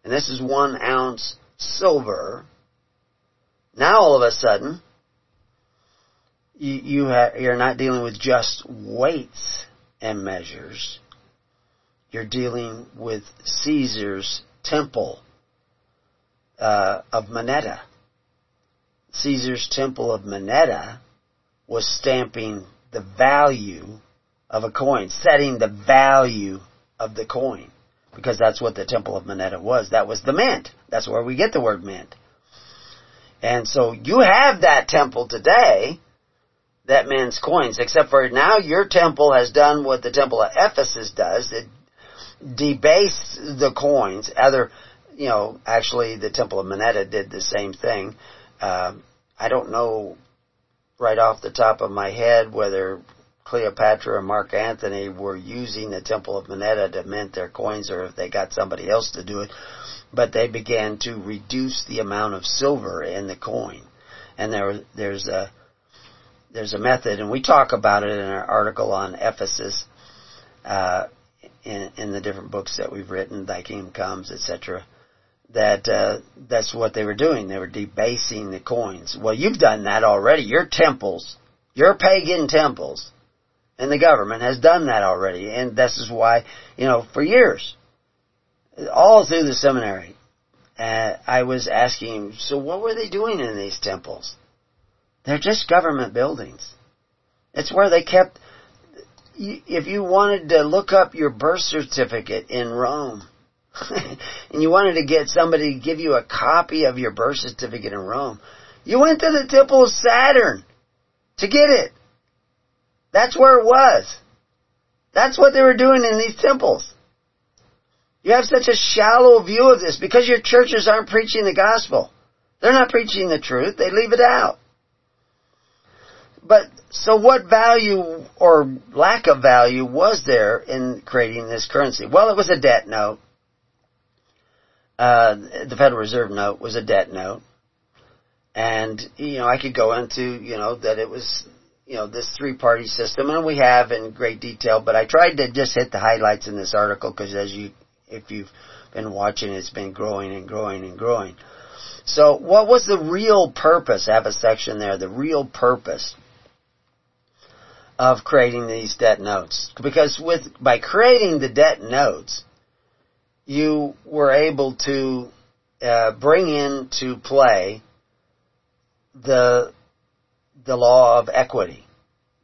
and this is one ounce silver, now all of a sudden, you, you ha- you're not dealing with just weights and measures. You're dealing with Caesar's temple uh, of Moneta. Caesar's temple of Moneta was stamping the value of a coin, setting the value of the coin. because that's what the Temple of Moneta was. That was the mint. That's where we get the word mint. And so you have that temple today that mints coins, except for now your temple has done what the temple of Ephesus does. It debased the coins. Other, you know, actually the temple of Moneta did the same thing. Uh, I don't know right off the top of my head whether Cleopatra and Mark Antony were using the Temple of Moneta to mint their coins or if they got somebody else to do it. But they began to reduce the amount of silver in the coin. And there, there's a, there's a method, and we talk about it in our article on Ephesus, uh, in, in the different books that we've written, Thy Kingdom Comes, etc. That uh, that's what they were doing. They were debasing the coins. Well, you've done that already. Your temples, your pagan temples, and the government has done that already. And this is why, you know, for years, all through the seminary, uh, I was asking, so what were they doing in these temples? They're just government buildings. It's where they kept, if you wanted to look up your birth certificate in Rome, and you wanted to get somebody to give you a copy of your birth certificate in Rome, you went to the Temple of Saturn to get it. That's where it was. That's what they were doing in these temples. You have such a shallow view of this because your churches aren't preaching the gospel. They're not preaching the truth. They leave it out. But, so what value or lack of value was there in creating this currency? Well, it was a debt note. Uh, the Federal Reserve note was a debt note. And, you know, I could go into, you know, that it was you know, this three-party system, and we have in great detail, but I tried to just hit the highlights in this article because as you, if you've been watching, it's been growing and growing and growing. So what was the real purpose? I have a section there, the real purpose of creating these debt notes. Because with, by creating the debt notes, you were able to uh, bring into play the the law of equity.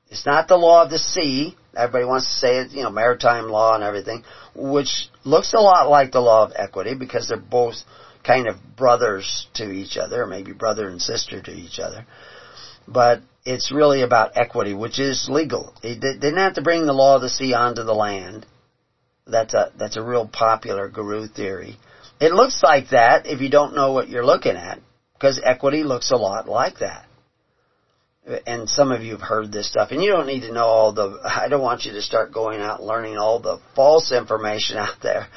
It's not the law of the sea. Everybody wants to say it, you know, maritime law and everything, which looks a lot like the law of equity because they're both kind of brothers to each other, maybe brother and sister to each other. But it's really about equity, which is legal. They didn't have to bring the law of the sea onto the land. That's a, that's a real popular guru theory. It looks like that if you don't know what you're looking at, because equity looks a lot like that and some of you have heard this stuff, and you don't need to know all the, I don't want you to start going out learning all the false information out there.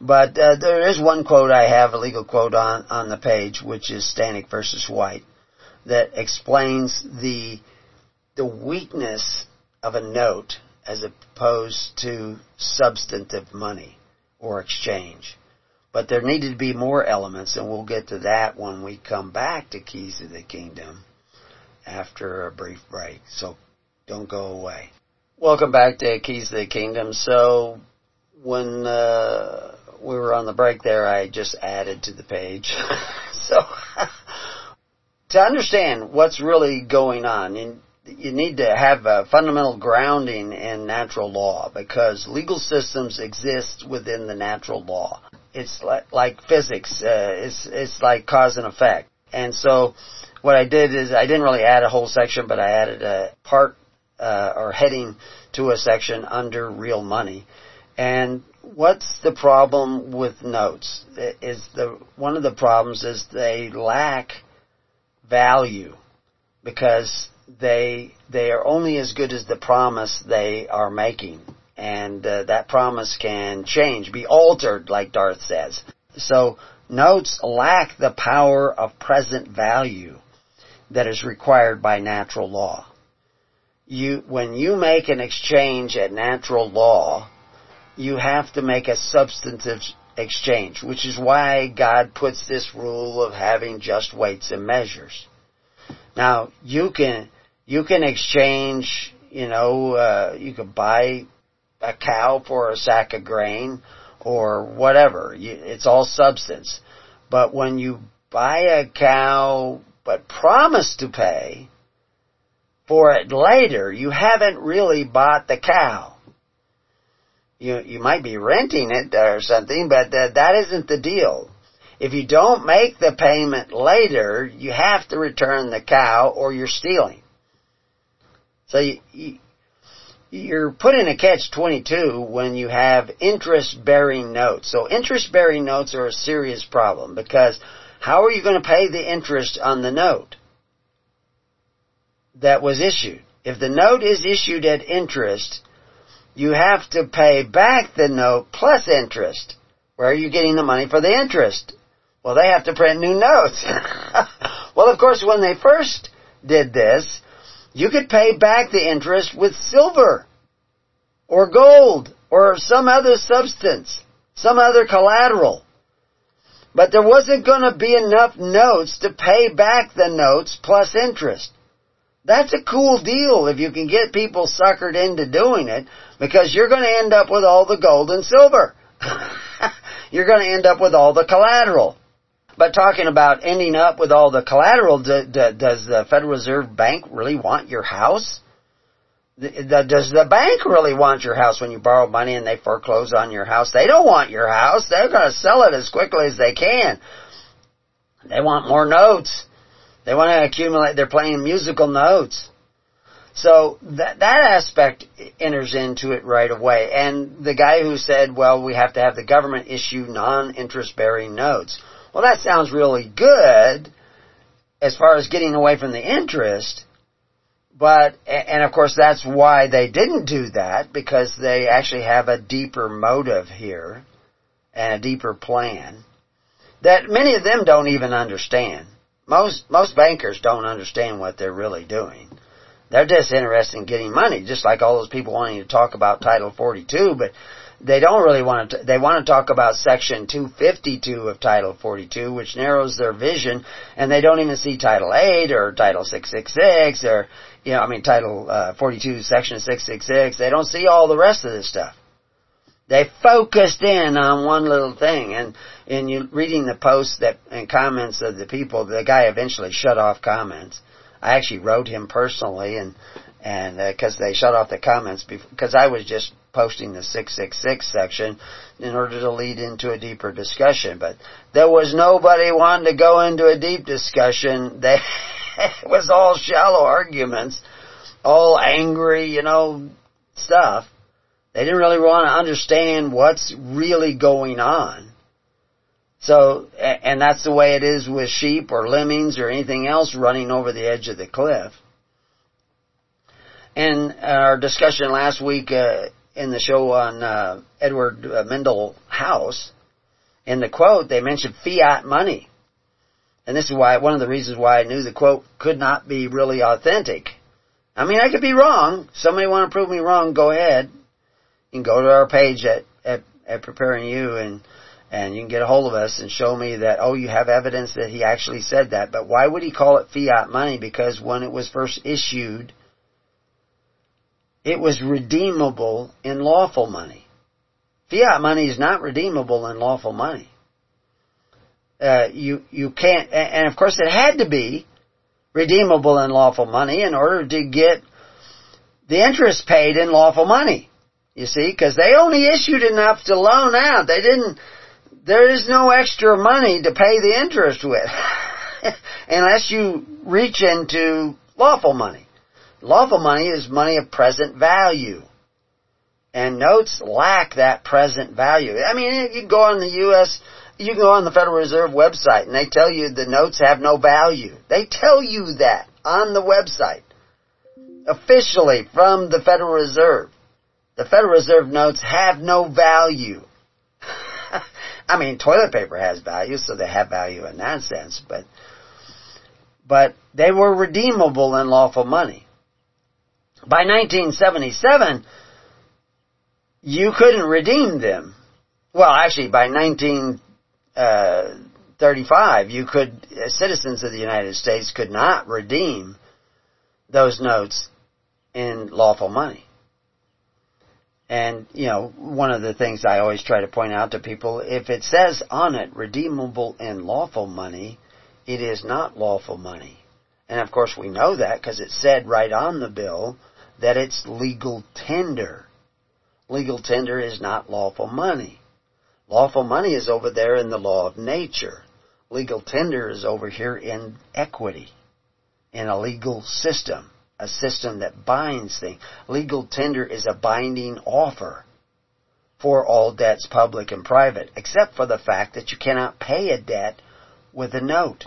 But uh, there is one quote I have, a legal quote on, on the page, which is Stanek versus White, that explains the, the weakness of a note as opposed to substantive money or exchange. But there needed to be more elements, and we'll get to that when we come back to Keys of the Kingdom after a brief break. So don't go away. Welcome back to Keys to the Kingdom. So when uh, we were on the break there, I just added to the page. so to understand what's really going on, you, you need to have a fundamental grounding in natural law because legal systems exist within the natural law. It's like, like physics. Uh, it's it's like cause and effect, and so what I did is I didn't really add a whole section, but I added a part uh, or heading to a section under real money. And what's the problem with notes? Is the one of the problems is they lack value because they they are only as good as the promise they are making, and uh, that promise can change, be altered, like Darth says. So notes lack the power of present value that is required by natural law. You, when you make an exchange at natural law, you have to make a substantive exchange, which is why God puts this rule of having just weights and measures. Now, you can, you can exchange, you know, uh, you can buy a cow for a sack of grain or whatever. It's all substance. But when you buy a cow but promise to pay for it later, you haven't really bought the cow. You you might be renting it or something, but uh, that isn't the deal. If you don't make the payment later, you have to return the cow or you're stealing. So you, you you're put in a catch 22 when you have interest bearing notes. So interest bearing notes are a serious problem because how are you going to pay the interest on the note that was issued? If the note is issued at interest, you have to pay back the note plus interest. Where are you getting the money for the interest? Well, they have to print new notes. well, of course, when they first did this, you could pay back the interest with silver or gold or some other substance, some other collateral. But there wasn't going to be enough notes to pay back the notes plus interest. That's a cool deal if you can get people suckered into doing it because you're going to end up with all the gold and silver. you're going to end up with all the collateral. But talking about ending up with all the collateral, do, do, does the Federal Reserve Bank really want your house? Does the bank really want your house when you borrow money and they foreclose on your house? They don't want your house. They're going to sell it as quickly as they can. They want more notes. They want to accumulate. They're playing musical notes. So that that aspect enters into it right away. And the guy who said, "Well, we have to have the government issue non-interest bearing notes." Well, that sounds really good as far as getting away from the interest. But, and of course that's why they didn't do that, because they actually have a deeper motive here, and a deeper plan, that many of them don't even understand. Most, most bankers don't understand what they're really doing. They're just interested in getting money, just like all those people wanting to talk about Title 42, but they don't really want to, they want to talk about section 252 of Title 42, which narrows their vision, and they don't even see Title 8 or Title 666 or, you know, I mean Title uh, 42, section 666. They don't see all the rest of this stuff. They focused in on one little thing, and in you reading the posts that and comments of the people, the guy eventually shut off comments. I actually wrote him personally, and and because uh, they shut off the comments because I was just posting the 666 section in order to lead into a deeper discussion. But there was nobody wanting to go into a deep discussion. They, it was all shallow arguments, all angry, you know, stuff. They didn't really want to understand what's really going on. So, and that's the way it is with sheep or lemmings or anything else running over the edge of the cliff. In our discussion last week, uh, in the show on uh, Edward uh, Mandell House, in the quote, they mentioned fiat money. And this is why, one of the reasons why I knew the quote could not be really authentic. I mean, I could be wrong. Somebody want to prove me wrong, go ahead. Can go to our page at, at, at Preparing You and, and you can get a hold of us and show me that, oh, you have evidence that he actually said that. But why would he call it fiat money? Because when it was first issued, it was redeemable in lawful money. Fiat money is not redeemable in lawful money. Uh, you you can't, and of course it had to be redeemable in lawful money in order to get the interest paid in lawful money. You see, because they only issued enough to loan out. They didn't. There is no extra money to pay the interest with, unless you reach into lawful money. Lawful money is money of present value. And notes lack that present value. I mean, you can go on the U.S., you can go on the Federal Reserve website and they tell you the notes have no value. They tell you that on the website. Officially from the Federal Reserve. The Federal Reserve notes have no value. I mean, toilet paper has value, so they have value in that sense, but, but they were redeemable in lawful money. By 1977, you couldn't redeem them. Well, actually, by 1935, uh, you could, uh, citizens of the United States could not redeem those notes in lawful money. And, you know, one of the things I always try to point out to people, if it says on it, redeemable in lawful money, it is not lawful money. And of course we know that because it said right on the bill that it's legal tender Legal tender is not lawful money. Lawful money is over there in the law of nature. Legal tender is over here in equity, in a legal system, a system that binds things. Legal tender is a binding offer for all debts, public and private, except for the fact that you cannot pay a debt with a note.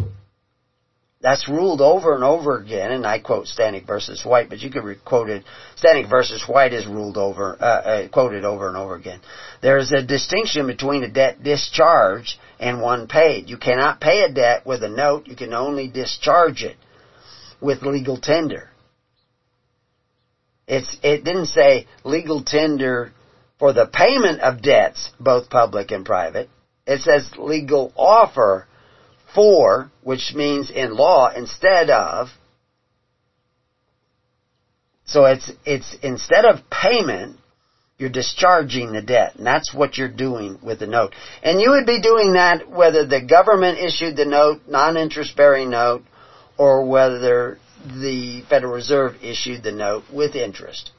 That's ruled over and over again, and I quote Stanek versus White, but you could quote it. Stanek versus White is ruled over, uh, uh, quoted over and over again. There is a distinction between a debt discharged and one paid. You cannot pay a debt with a note. You can only discharge it with legal tender. It's, it didn't say legal tender for the payment of debts, both public and private. It says legal offer for, which means in law, instead of. So it's, it's instead of payment, you're discharging the debt. And that's what you're doing with the note. And you would be doing that whether the government issued the note, non-interest bearing note, or whether the Federal Reserve issued the note with interest.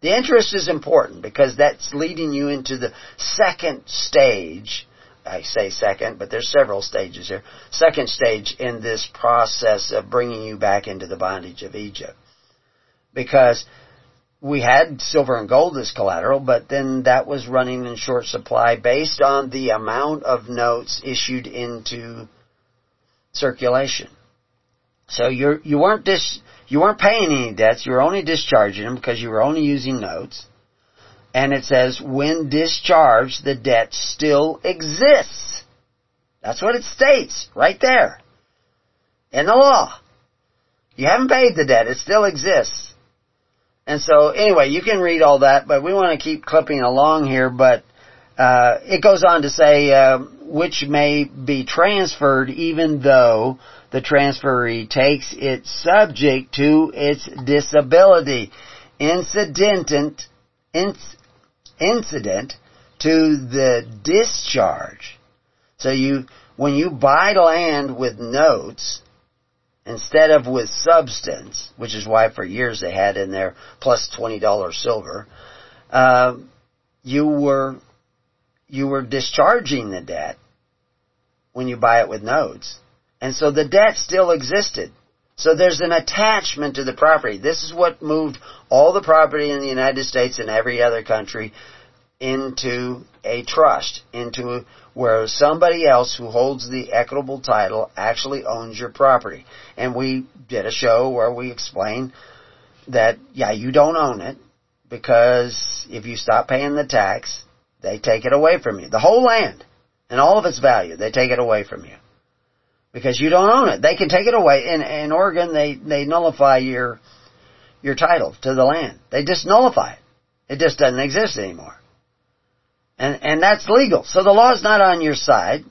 The interest is important because that's leading you into the second stage I say second, but there's several stages here. Second stage in this process of bringing you back into the bondage of Egypt. Because we had silver and gold as collateral, but then that was running in short supply based on the amount of notes issued into circulation. So you're, you weren't dis, you weren't paying any debts, you were only discharging them because you were only using notes and it says, when discharged, the debt still exists. That's what it states, right there. In the law. You haven't paid the debt, it still exists. And so, anyway, you can read all that, but we want to keep clipping along here, but, uh, it goes on to say, uh, which may be transferred even though the transferee takes it subject to its disability. Incidentant, Incident, incident to the discharge. So you, when you buy land with notes, instead of with substance, which is why for years they had in there plus $20 silver, uh, you were, you were discharging the debt when you buy it with notes. And so the debt still existed. So there's an attachment to the property. This is what moved all the property in the United States and every other country into a trust, into where somebody else who holds the equitable title actually owns your property. And we did a show where we explained that, yeah, you don't own it because if you stop paying the tax, they take it away from you. The whole land and all of its value, they take it away from you because you don't own it. They can take it away. In, in Oregon, they, they nullify your, your title to the land. They just nullify it. It just doesn't exist anymore. And, and that's legal. So the law is not on your side.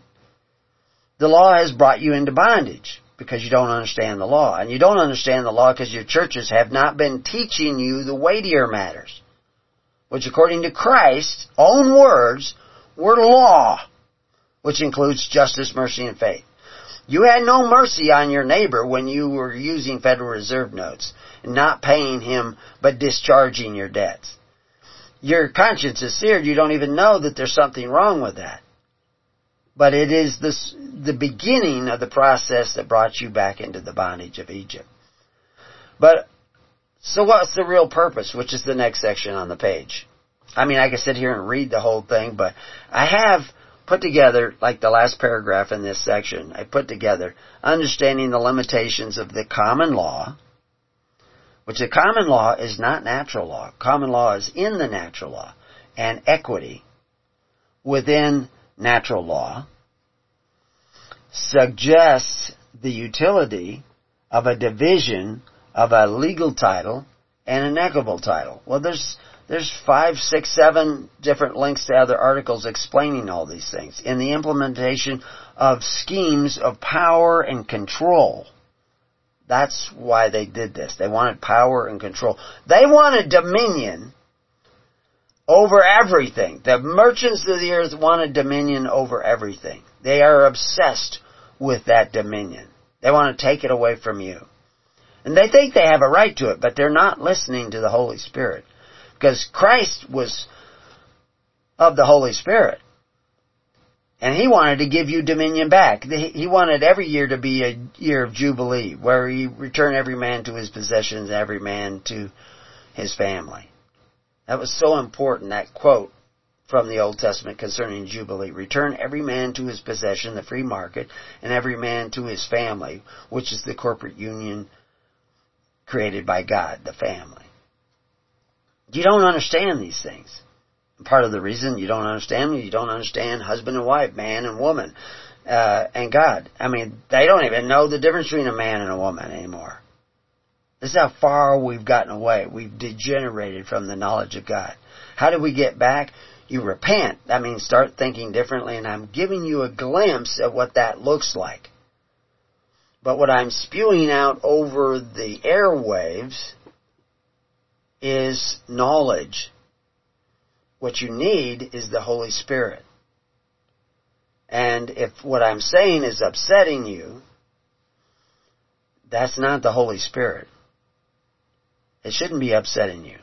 The law has brought you into bondage because you don't understand the law. And you don't understand the law because your churches have not been teaching you the weightier matters. Which according to Christ's own words were law. Which includes justice, mercy, and faith. You had no mercy on your neighbor when you were using Federal Reserve notes, not paying him but discharging your debts. Your conscience is seared, you don't even know that there's something wrong with that. But it is this, the beginning of the process that brought you back into the bondage of Egypt. But, so what's the real purpose, which is the next section on the page? I mean, I could sit here and read the whole thing, but I have put together, like the last paragraph in this section, I put together understanding the limitations of the common law, which the common law is not natural law. Common law is in the natural law, and equity within natural law suggests the utility of a division of a legal title and an equitable title. Well, there's there's five, six, seven different links to other articles explaining all these things. In the implementation of schemes of power and control. That's why they did this. They wanted power and control. They wanted dominion over everything. The merchants of the earth wanted dominion over everything. They are obsessed with that dominion. They want to take it away from you. And they think they have a right to it, but they're not listening to the Holy Spirit. Because Christ was of the Holy Spirit. And he wanted to give you dominion back. He wanted every year to be a year of Jubilee, where he returned every man to his possessions, every man to his family. That was so important, that quote from the Old Testament concerning Jubilee. Return every man to his possession, the free market, and every man to his family, which is the corporate union created by God, the family. You don't understand these things. Part of the reason you don't understand them, you don't understand husband and wife, man and woman, uh, and God. I mean, they don't even know the difference between a man and a woman anymore. This is how far we've gotten away. We've degenerated from the knowledge of God. How do we get back? You repent. That means start thinking differently, and I'm giving you a glimpse of what that looks like. But what I'm spewing out over the airwaves is knowledge. What you need is the Holy Spirit. And if what I'm saying is upsetting you, that's not the Holy Spirit. It shouldn't be upsetting you.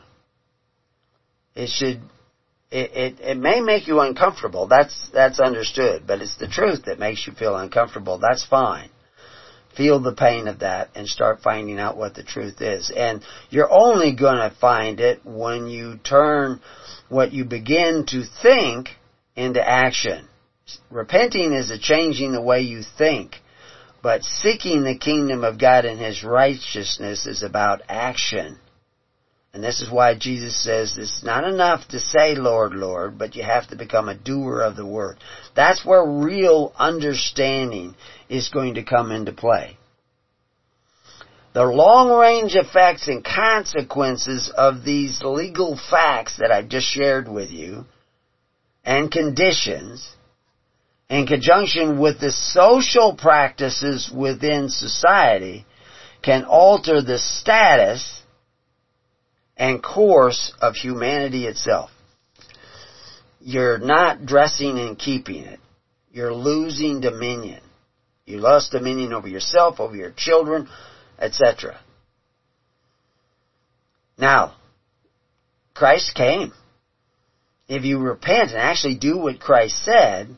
It should, it, it, it may make you uncomfortable. That's, that's understood. But it's the truth that makes you feel uncomfortable. That's fine. Feel the pain of that and start finding out what the truth is. And you're only gonna find it when you turn what you begin to think into action. Repenting is a changing the way you think. But seeking the kingdom of God and His righteousness is about action. And this is why Jesus says it's not enough to say, Lord, Lord, but you have to become a doer of the word. That's where real understanding is going to come into play. The long range effects and consequences of these legal facts that I've just shared with you and conditions in conjunction with the social practices within society can alter the status and course of humanity itself. You're not dressing and keeping it. You're losing dominion. You lost dominion over yourself, over your children, etc. Now, Christ came. If you repent and actually do what Christ said,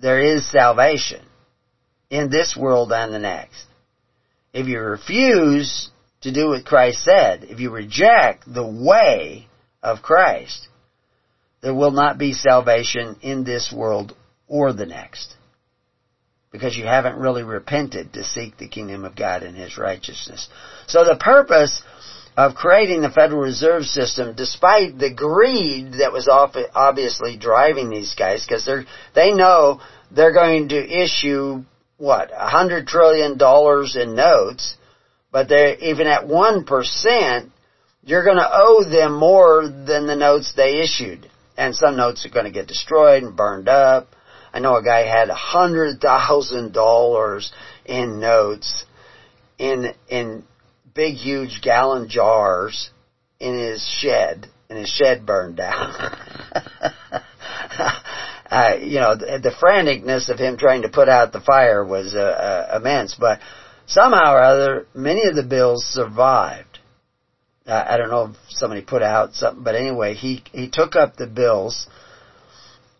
there is salvation in this world and the next. If you refuse to do what Christ said, if you reject the way of Christ, there will not be salvation in this world or the next. Because you haven't really repented to seek the kingdom of God and His righteousness. So the purpose of creating the Federal Reserve System, despite the greed that was obviously driving these guys, because they're they know they're going to issue what a hundred trillion dollars in notes, but they're even at one percent, you're going to owe them more than the notes they issued, and some notes are going to get destroyed and burned up. I know a guy had a hundred thousand dollars in notes in in big, huge gallon jars in his shed, and his shed burned down. uh, you know, the, the franticness of him trying to put out the fire was uh, uh, immense, but somehow or other, many of the bills survived. Uh, I don't know if somebody put out something, but anyway, he he took up the bills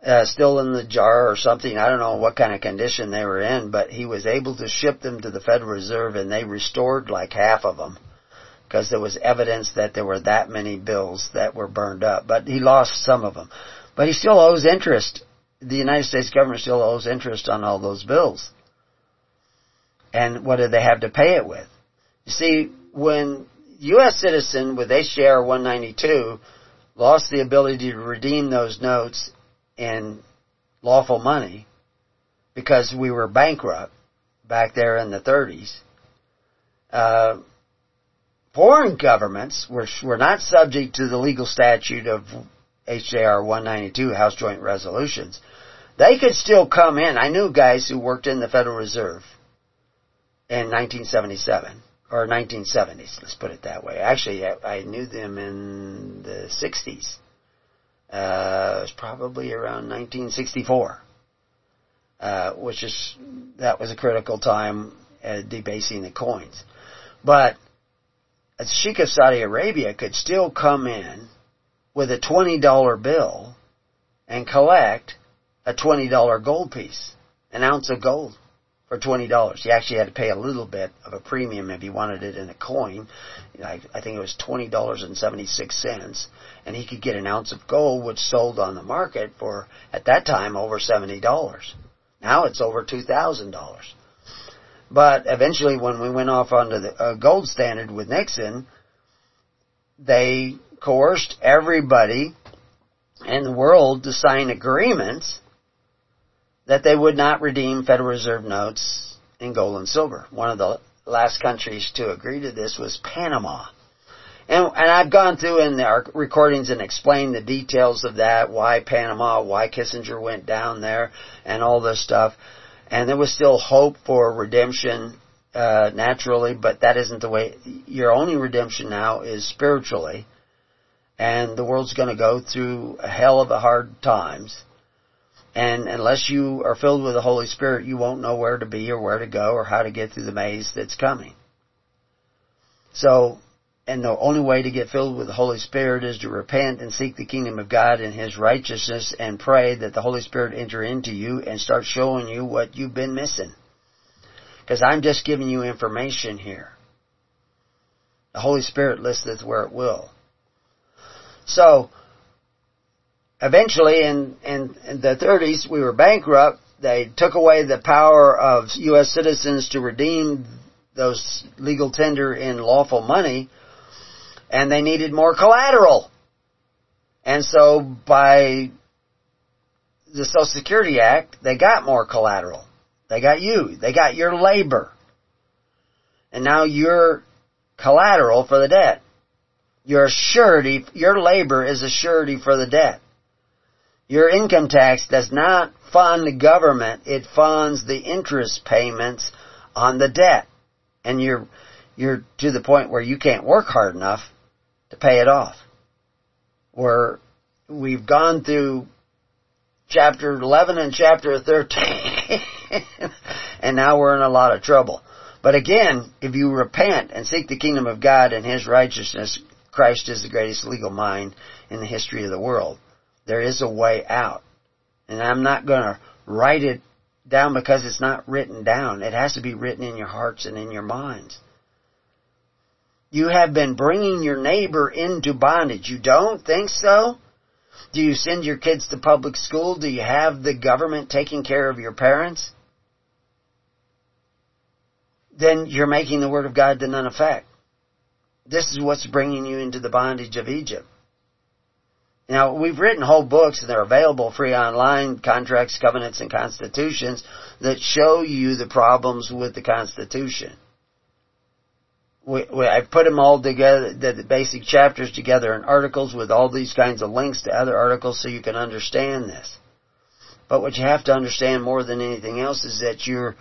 uh, still in the jar or something. I don't know what kind of condition they were in, but he was able to ship them to the Federal Reserve and they restored like half of them because there was evidence that there were that many bills that were burned up. But he lost some of them. But he still owes interest. The United States government still owes interest on all those bills. And what do they have to pay it with? You see, when U.S. citizen with HJR 192 lost the ability to redeem those notes in lawful money because we were bankrupt back there in the 30s. Uh, foreign governments were, were not subject to the legal statute of HJR 192, House Joint Resolutions. They could still come in. I knew guys who worked in the Federal Reserve in 1977 or 1970s. Let's put it that way. Actually, I, I knew them in the 60s. Uh, it was probably around 1964, uh, which is that was a critical time uh, debasing the coins. But a Sheikh of Saudi Arabia could still come in with a $20 bill and collect a $20 gold piece, an ounce of gold for $20. He actually had to pay a little bit of a premium if he wanted it in a coin. I, I think it was $20.76 and he could get an ounce of gold which sold on the market for, at that time, over $70. Now it's over $2,000. But eventually when we went off onto the uh, gold standard with Nixon, they coerced everybody in the world to sign agreements that they would not redeem Federal Reserve notes in gold and silver. One of the last countries to agree to this was Panama. And, and I've gone through in our recordings and explained the details of that, why Panama, why Kissinger went down there, and all this stuff. And there was still hope for redemption, uh, naturally, but that isn't the way, your only redemption now is spiritually. And the world's gonna go through a hell of a hard times. And unless you are filled with the Holy Spirit, you won't know where to be or where to go or how to get through the maze that's coming. So, and the only way to get filled with the Holy Spirit is to repent and seek the kingdom of God and His righteousness and pray that the Holy Spirit enter into you and start showing you what you've been missing. Because I'm just giving you information here. The Holy Spirit listeth where it will. So, eventually in, in, in the 30s, we were bankrupt. They took away the power of U.S. citizens to redeem those legal tender in lawful money and they needed more collateral. And so by the Social Security Act, they got more collateral. They got you. They got your labor. And now you're collateral for the debt. Your surety, your labor is a surety for the debt. Your income tax does not fund the government, it funds the interest payments on the debt. And you're, you're to the point where you can't work hard enough to pay it off. Where we've gone through chapter 11 and chapter 13, and now we're in a lot of trouble. But again, if you repent and seek the kingdom of God and His righteousness, Christ is the greatest legal mind in the history of the world. There is a way out. And I'm not going to write it down because it's not written down. It has to be written in your hearts and in your minds. You have been bringing your neighbor into bondage. You don't think so? Do you send your kids to public school? Do you have the government taking care of your parents? Then you're making the Word of God to none effect. This is what's bringing you into the bondage of Egypt. Now, we've written whole books and they're available free online, contracts, covenants, and constitutions that show you the problems with the Constitution we, we, I put them all together, the, the basic chapters together in articles with all these kinds of links to other articles so you can understand this. But what you have to understand more than anything else is that you're,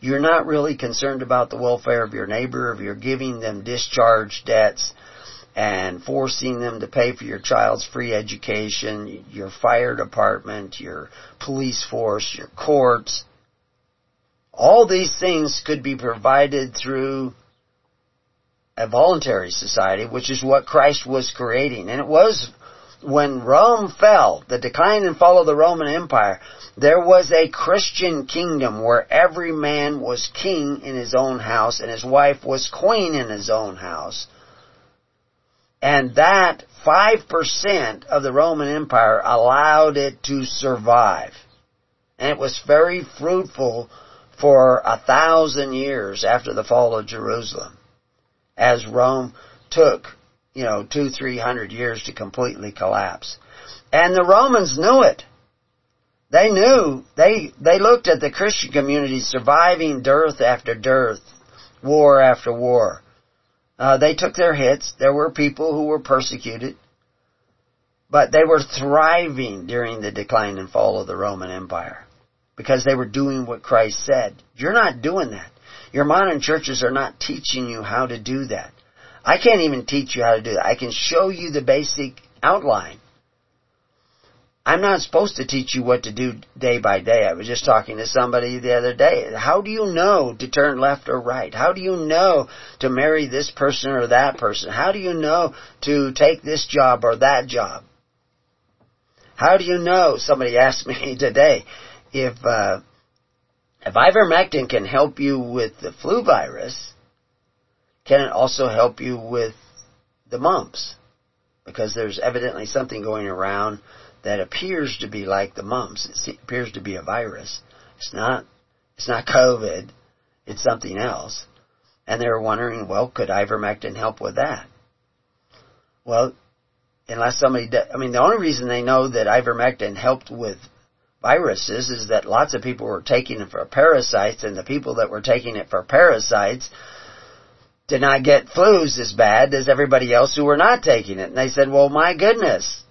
you're not really concerned about the welfare of your neighbor, if you're giving them discharge debts and forcing them to pay for your child's free education, your fire department, your police force, your courts. All these things could be provided through a voluntary society, which is what Christ was creating. And it was when Rome fell, the decline and fall of the Roman Empire, there was a Christian kingdom where every man was king in his own house and his wife was queen in his own house. And that 5% of the Roman Empire allowed it to survive. And it was very fruitful for a thousand years after the fall of Jerusalem as Rome took, you know, two, three hundred years to completely collapse. And the Romans knew it. They knew, they, they looked at the Christian community surviving dearth after dearth, war after war. Uh, they took their hits. There were people who were persecuted. But they were thriving during the decline and fall of the Roman Empire. Because they were doing what Christ said. You're not doing that. Your modern churches are not teaching you how to do that. I can't even teach you how to do that. I can show you the basic outline. I'm not supposed to teach you what to do day by day. I was just talking to somebody the other day. How do you know to turn left or right? How do you know to marry this person or that person? How do you know to take this job or that job? How do you know? Somebody asked me today if uh, if ivermectin can help you with the flu virus, can it also help you with the mumps? Because there's evidently something going around that appears to be like the mumps. It appears to be a virus. It's not. It's not COVID. It's something else. And they were wondering, well, could ivermectin help with that? Well, unless somebody, I mean, the only reason they know that ivermectin helped with viruses is that lots of people were taking it for parasites, and the people that were taking it for parasites did not get flus as bad as everybody else who were not taking it. And they said, well, my goodness,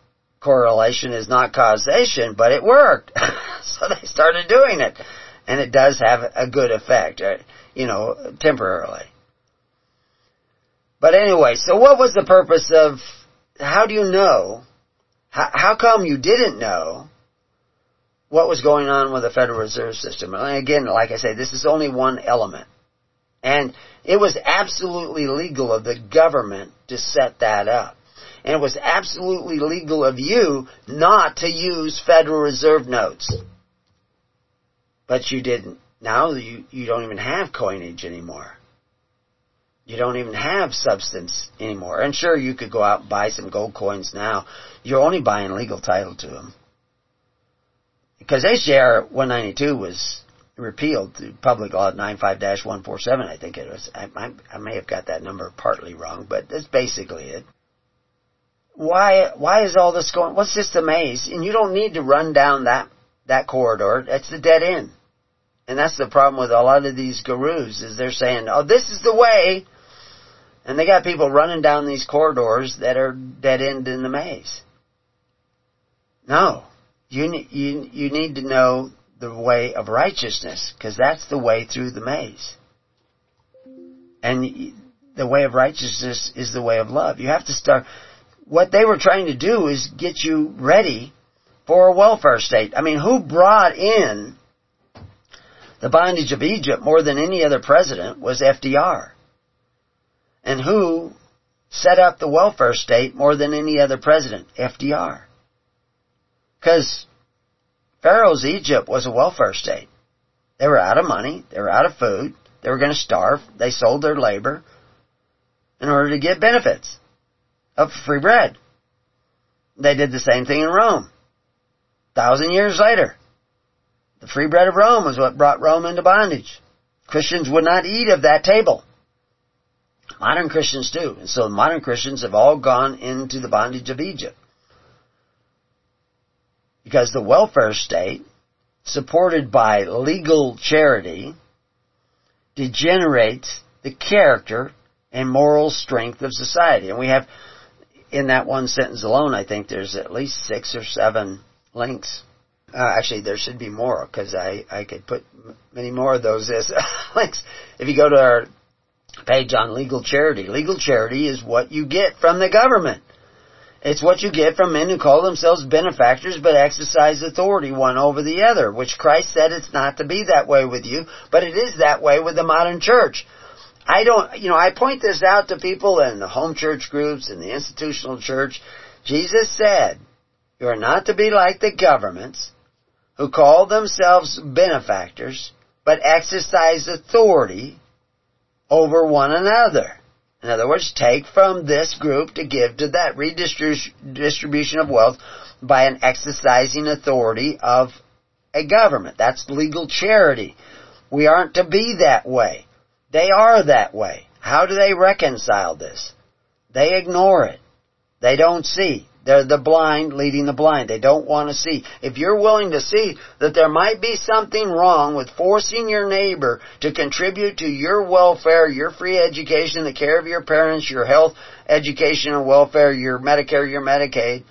correlation is not causation, but it worked. so they started doing it. And it does have a good effect, uh, you know, temporarily. But anyway, so what was the purpose of, how do you know, how, how come you didn't know what was going on with the Federal Reserve System? And again, like I say, this is only one element. And it was absolutely legal of the government to set that up. And it was absolutely legal of you not to use Federal Reserve notes. But you didn't. Now you, you don't even have coinage anymore. You don't even have substance anymore. And sure, you could go out and buy some gold coins now. You're only buying legal title to them. Because HJR 192 was repealed through Public Law 95-147, I think it was. I, I, I may have got that number partly wrong, but that's basically it. Why, why is all this going, what's this maze? And you don't need to run down that, that corridor. That's the dead end. And that's the problem with a lot of these gurus is they're saying, oh, this is the way. And they got people running down these corridors that are dead end in the maze. No. You, you, you need to know the way of righteousness because that's the way through the maze. And the way of righteousness is the way of love. You have to start, what they were trying to do is get you ready for a welfare state. I mean, who brought in the bondage of Egypt more than any other president was FDR. And who set up the welfare state more than any other president? FDR. Because Pharaoh's Egypt was a welfare state. They were out of money. They were out of food. They were going to starve. They sold their labor in order to get benefits of free bread. They did the same thing in Rome. A Thousand years later. The free bread of Rome was what brought Rome into bondage. Christians would not eat of that table. Modern Christians do. And so modern Christians have all gone into the bondage of Egypt. Because the welfare state, supported by legal charity, degenerates the character and moral strength of society. And we have, in that one sentence alone, I think there's at least six or seven links uh, actually, there should be more because I, I could put many more of those as links. If you go to our page on legal charity, legal charity is what you get from the government. It's what you get from men who call themselves benefactors but exercise authority one over the other, which Christ said it's not to be that way with you, but it is that way with the modern church. I don't, you know, I point this out to people in the home church groups and the institutional church. Jesus said, you are not to be like the governments who call themselves benefactors, but exercise authority over one another. In other words, take from this group to give to that redistribution of wealth by an exercising authority of a government. That's legal charity. We aren't to be that way. They are that way. How do they reconcile this? They ignore it. They don't see. They're the blind leading the blind. They don't want to see. If you're willing to see that there might be something wrong with forcing your neighbor to contribute to your welfare, your free education, the care of your parents, your health, education, and welfare, your Medicare, your Medicaid,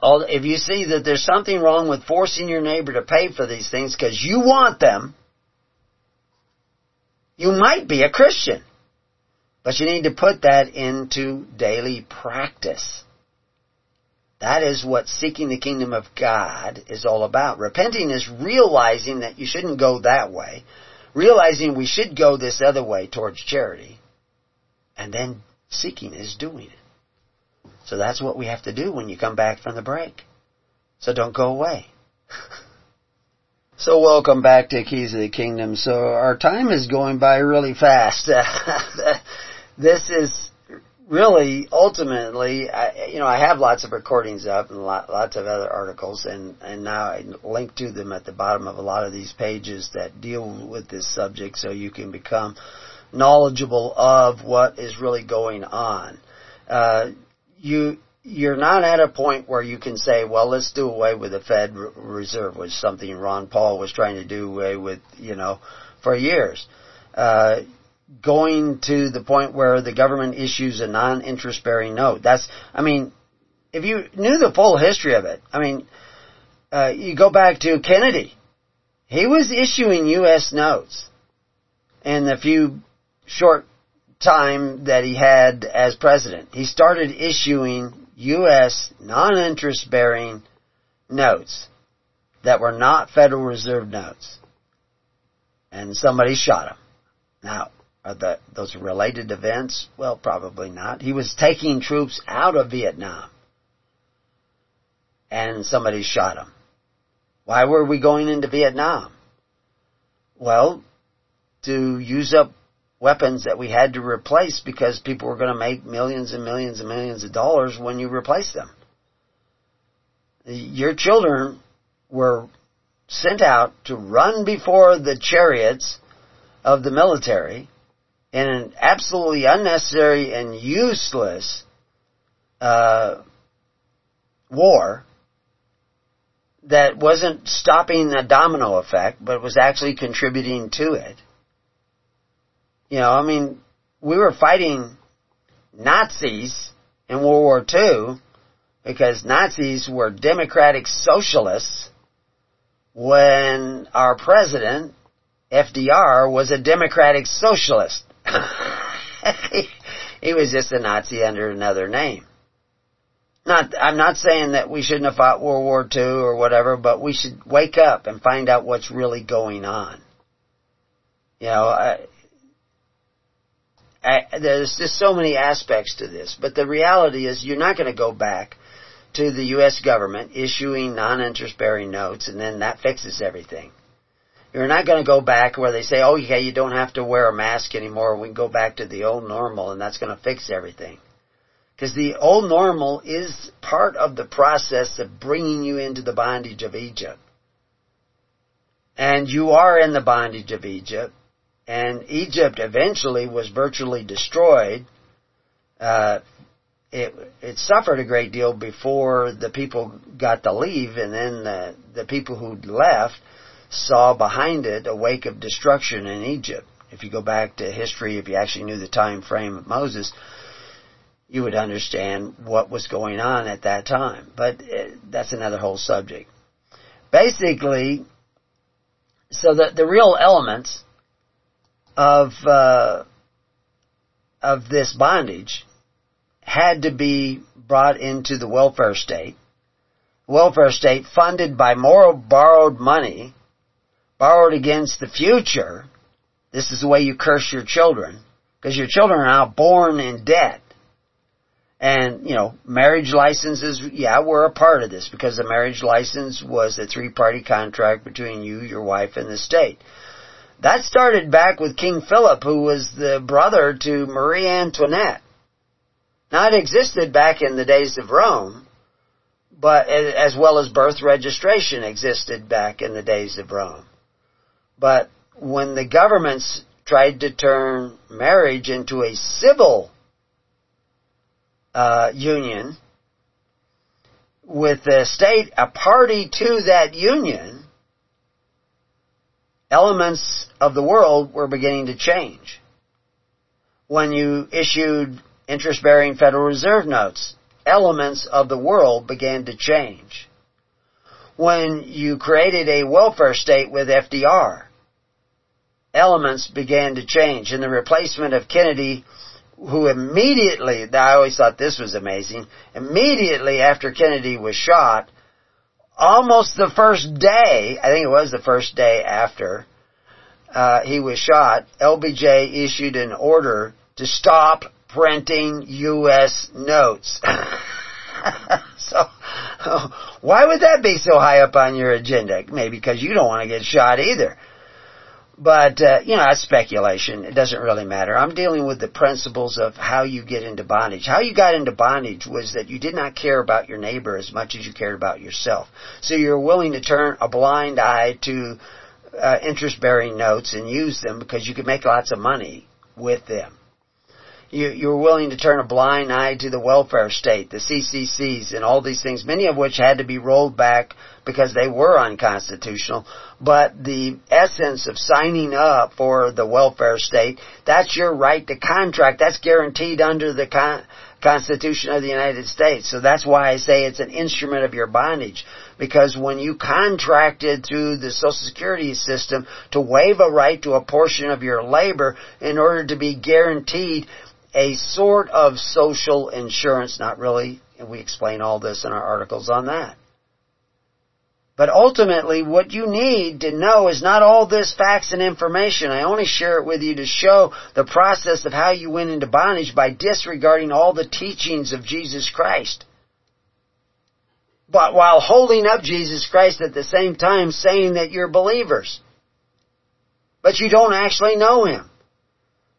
if you see that there's something wrong with forcing your neighbor to pay for these things because you want them, you might be a Christian. But you need to put that into daily practice. That is what seeking the kingdom of God is all about. Repenting is realizing that you shouldn't go that way, realizing we should go this other way towards charity, and then seeking is doing it. So that's what we have to do when you come back from the break. So don't go away. so welcome back to Keys of the Kingdom. So our time is going by really fast. this is really ultimately, I, you know, I have lots of recordings up and lot, lots of other articles, and and now I link to them at the bottom of a lot of these pages that deal with this subject, so you can become knowledgeable of what is really going on. Uh, you you're not at a point where you can say, well, let's do away with the Fed Reserve, which is something Ron Paul was trying to do away with, you know, for years. Uh, going to the point where the government issues a non-interest bearing note. That's, I mean, if you knew the full history of it, I mean, uh, you go back to Kennedy. He was issuing U.S. notes in the few short time that he had as president. He started issuing U.S. non-interest bearing notes that were not Federal Reserve notes. And somebody shot him. Now, are the, those related events? Well, probably not. He was taking troops out of Vietnam. And somebody shot him. Why were we going into Vietnam? Well, to use up weapons that we had to replace because people were going to make millions and millions and millions of dollars when you replace them. Your children were sent out to run before the chariots of the military in an absolutely unnecessary and useless uh, war that wasn't stopping the domino effect, but was actually contributing to it. You know, I mean, we were fighting Nazis in World War II because Nazis were democratic socialists when our president, FDR, was a democratic socialist. he was just a Nazi under another name. Not, I'm not saying that we shouldn't have fought World War II or whatever, but we should wake up and find out what's really going on. You know, I, there's just so many aspects to this, but the reality is you're not going to go back to the U.S. government issuing non-interest bearing notes and then that fixes everything. You're not going to go back where they say, oh, yeah, you don't have to wear a mask anymore. We can go back to the old normal and that's going to fix everything. Because the old normal is part of the process of bringing you into the bondage of Egypt. And you are in the bondage of Egypt. And Egypt eventually was virtually destroyed. Uh, it, it suffered a great deal before the people got to leave, and then the, the people who left saw behind it a wake of destruction in Egypt. If you go back to history, if you actually knew the time frame of Moses, you would understand what was going on at that time. But uh, that's another whole subject. Basically, so the, the real elements of, uh, of this bondage had to be brought into the welfare state. Welfare state funded by more borrowed money borrowed against the future, this is the way you curse your children, because your children are now born in debt. And, you know, marriage licenses, yeah, were a part of this because the marriage license was a three-party contract between you, your wife, and the state. That started back with King Philip, who was the brother to Marie Antoinette. Now it existed back in the days of Rome, but as well as birth registration existed back in the days of Rome. But when the governments tried to turn marriage into a civil uh, union, with the state a party to that union, elements of the world were beginning to change. When you issued interest bearing Federal Reserve notes, elements of the world began to change. When you created a welfare state with FDR, elements began to change. In the replacement of Kennedy, who immediately, I always thought this was amazing, immediately after Kennedy was shot, almost the first day, I think it was the first day after uh, he was shot, LBJ issued an order to stop printing U.S. notes. so, why would that be so high up on your agenda? Maybe because you don't want to get shot either. But, uh, you know, that's speculation. It doesn't really matter. I'm dealing with the principles of how you get into bondage. How you got into bondage was that you did not care about your neighbor as much as you cared about yourself. So you're willing to turn a blind eye to uh, interest-bearing notes and use them because you could make lots of money with them. You, you were willing to turn a blind eye to the welfare state, the CCCs, and all these things, many of which had to be rolled back because they were unconstitutional. But the essence of signing up for the welfare state, that's your right to contract. That's guaranteed under the con- Constitution of the United States. So that's why I say it's an instrument of your bondage. Because when you contracted through the Social Security system to waive a right to a portion of your labor in order to be guaranteed a sort of social insurance, not really, and we explain all this in our articles on that. But ultimately, what you need to know is not all this facts and information. I only share it with you to show the process of how you went into bondage by disregarding all the teachings of Jesus Christ. But while holding up Jesus Christ at the same time saying that you're believers. But you don't actually know Him.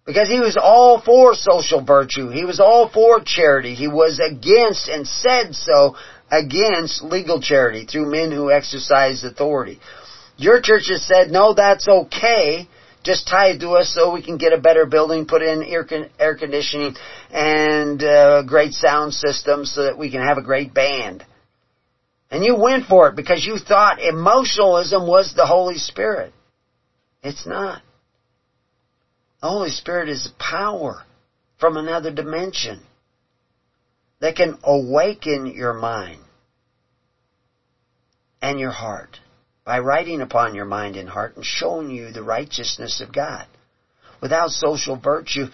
Because he was all for social virtue. He was all for charity. He was against and said so against legal charity through men who exercise authority. Your church has said, no, that's okay. Just tie it to us so we can get a better building, put in air, con- air conditioning and a uh, great sound system so that we can have a great band. And you went for it because you thought emotionalism was the Holy Spirit. It's not. The Holy Spirit is a power from another dimension that can awaken your mind and your heart by writing upon your mind and heart and showing you the righteousness of God. Without social virtue,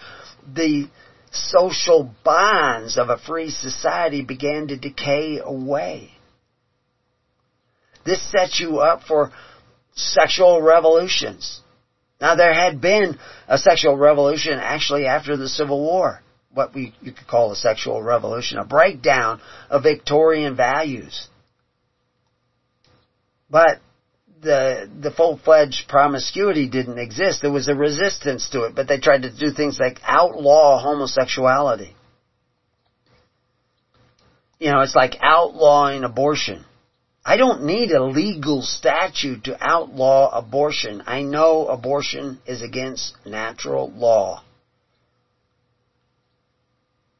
the social bonds of a free society began to decay away. This sets you up for sexual revolutions. Now there had been a sexual revolution actually after the Civil War what we you could call a sexual revolution, a breakdown of Victorian values. But the the full fledged promiscuity didn't exist. There was a resistance to it, but they tried to do things like outlaw homosexuality. You know, it's like outlawing abortion. I don't need a legal statute to outlaw abortion. I know abortion is against natural law.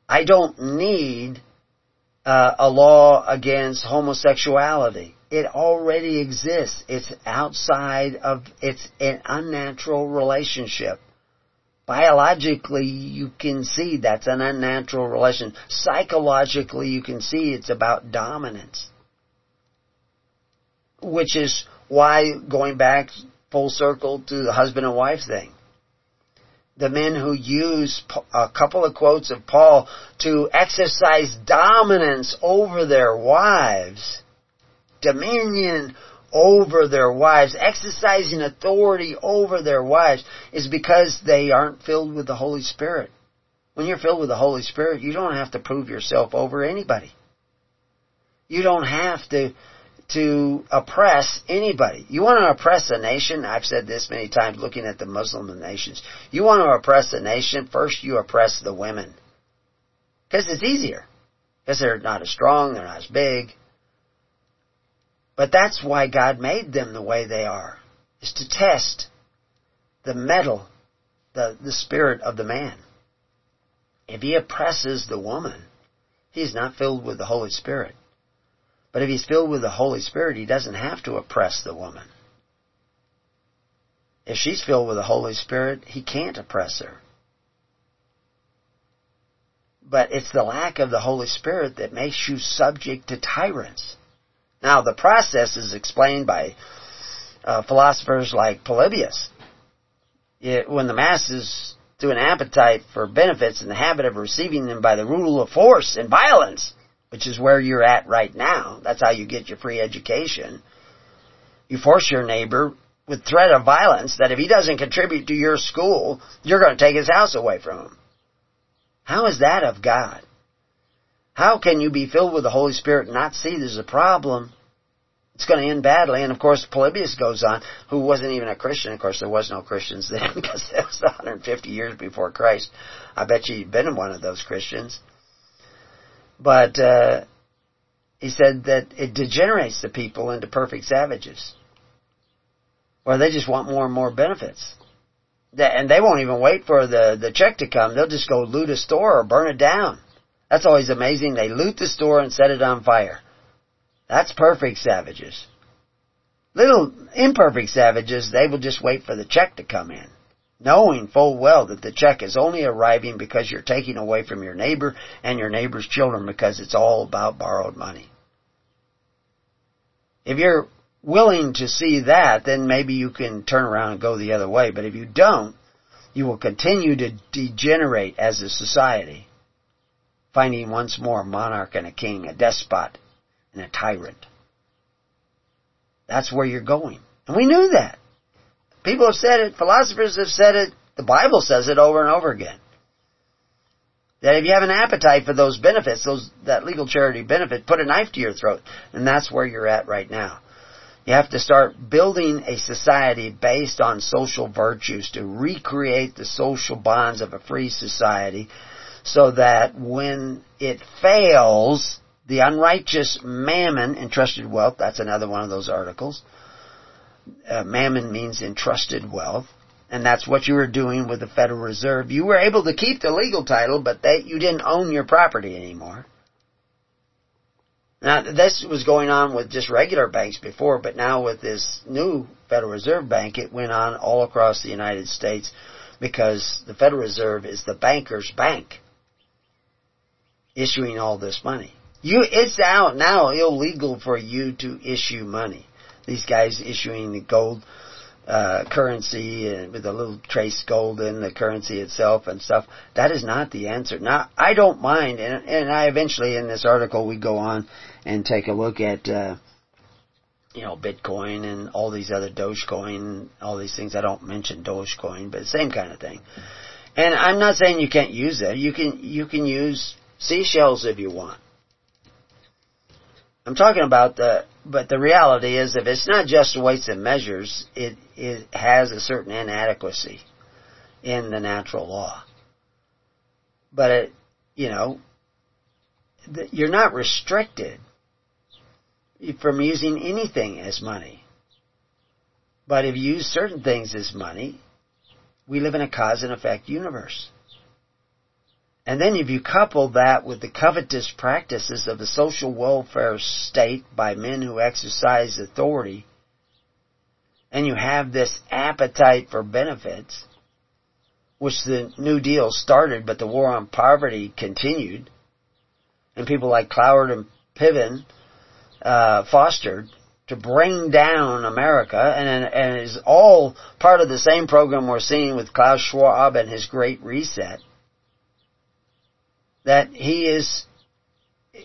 I don't need uh, a law against homosexuality. It already exists. It's outside of, it's an unnatural relationship. Biologically, you can see that's an unnatural relation. Psychologically, you can see it's about dominance. Which is why, going back full circle to the husband and wife thing, the men who use a couple of quotes of Paul to exercise dominance over their wives, dominion over their wives, exercising authority over their wives, is because they aren't filled with the Holy Spirit. When you're filled with the Holy Spirit, you don't have to prove yourself over anybody. You don't have to to oppress anybody. You want to oppress a nation, I've said this many times looking at the Muslim nations. You want to oppress a nation, first you oppress the women. Because it's easier. Because they're not as strong, they're not as big. But that's why God made them the way they are. Is to test the mettle, the, the spirit of the man. If he oppresses the woman, he's not filled with the Holy Spirit. But if he's filled with the Holy Spirit, he doesn't have to oppress the woman. If she's filled with the Holy Spirit, he can't oppress her. But it's the lack of the Holy Spirit that makes you subject to tyrants. Now, the process is explained by uh, philosophers like Polybius. It, when the masses, through an appetite for benefits and the habit of receiving them by the rule of force and violence, which is where you're at right now. That's how you get your free education. You force your neighbor with threat of violence that if he doesn't contribute to your school, you're going to take his house away from him. How is that of God? How can you be filled with the Holy Spirit and not see there's a problem? It's going to end badly. And of course, Polybius goes on, who wasn't even a Christian. Of course, there was no Christians then because it was 150 years before Christ. I bet you he'd been one of those Christians. But, uh, he said that it degenerates the people into perfect savages. Or they just want more and more benefits. And they won't even wait for the, the check to come. They'll just go loot a store or burn it down. That's always amazing. They loot the store and set it on fire. That's perfect savages. Little imperfect savages, they will just wait for the check to come in, knowing full well that the check is only arriving because you're taking away from your neighbor and your neighbor's children because it's all about borrowed money. If you're willing to see that, then maybe you can turn around and go the other way. But if you don't, you will continue to degenerate as a society, finding once more a monarch and a king, a despot and a tyrant. That's where you're going. And we knew that. People have said it, philosophers have said it, the Bible says it over and over again. That if you have an appetite for those benefits, those, that legal charity benefit, put a knife to your throat. And that's where you're at right now. You have to start building a society based on social virtues to recreate the social bonds of a free society so that when it fails, the unrighteous mammon, entrusted wealth, that's another one of those articles. Uh, mammon means entrusted wealth. And that's what you were doing with the Federal Reserve. You were able to keep the legal title, but they, you didn't own your property anymore. Now, this was going on with just regular banks before, but now with this new Federal Reserve Bank, it went on all across the United States because the Federal Reserve is the banker's bank issuing all this money. You, it's out now illegal for you to issue money. These guys issuing the gold uh, currency and with a little trace gold in the currency itself and stuff. That is not the answer. Now, I don't mind, and, and I eventually in this article we go on and take a look at, uh, you know, Bitcoin and all these other Dogecoin, all these things. I don't mention Dogecoin, but same kind of thing. And I'm not saying you can't use it. You can, you can use seashells if you want. I'm talking about the, but the reality is if it's not just weights and measures, it, it has a certain inadequacy in the natural law. But it, you know, you're not restricted from using anything as money. But if you use certain things as money, we live in a cause and effect universe. And then if you couple that with the covetous practices of the social welfare state by men who exercise authority, and you have this appetite for benefits, which the New Deal started, but the war on poverty continued, and people like Cloward and Piven uh, fostered to bring down America, and, and is all part of the same program we're seeing with Klaus Schwab and his Great Reset that he is,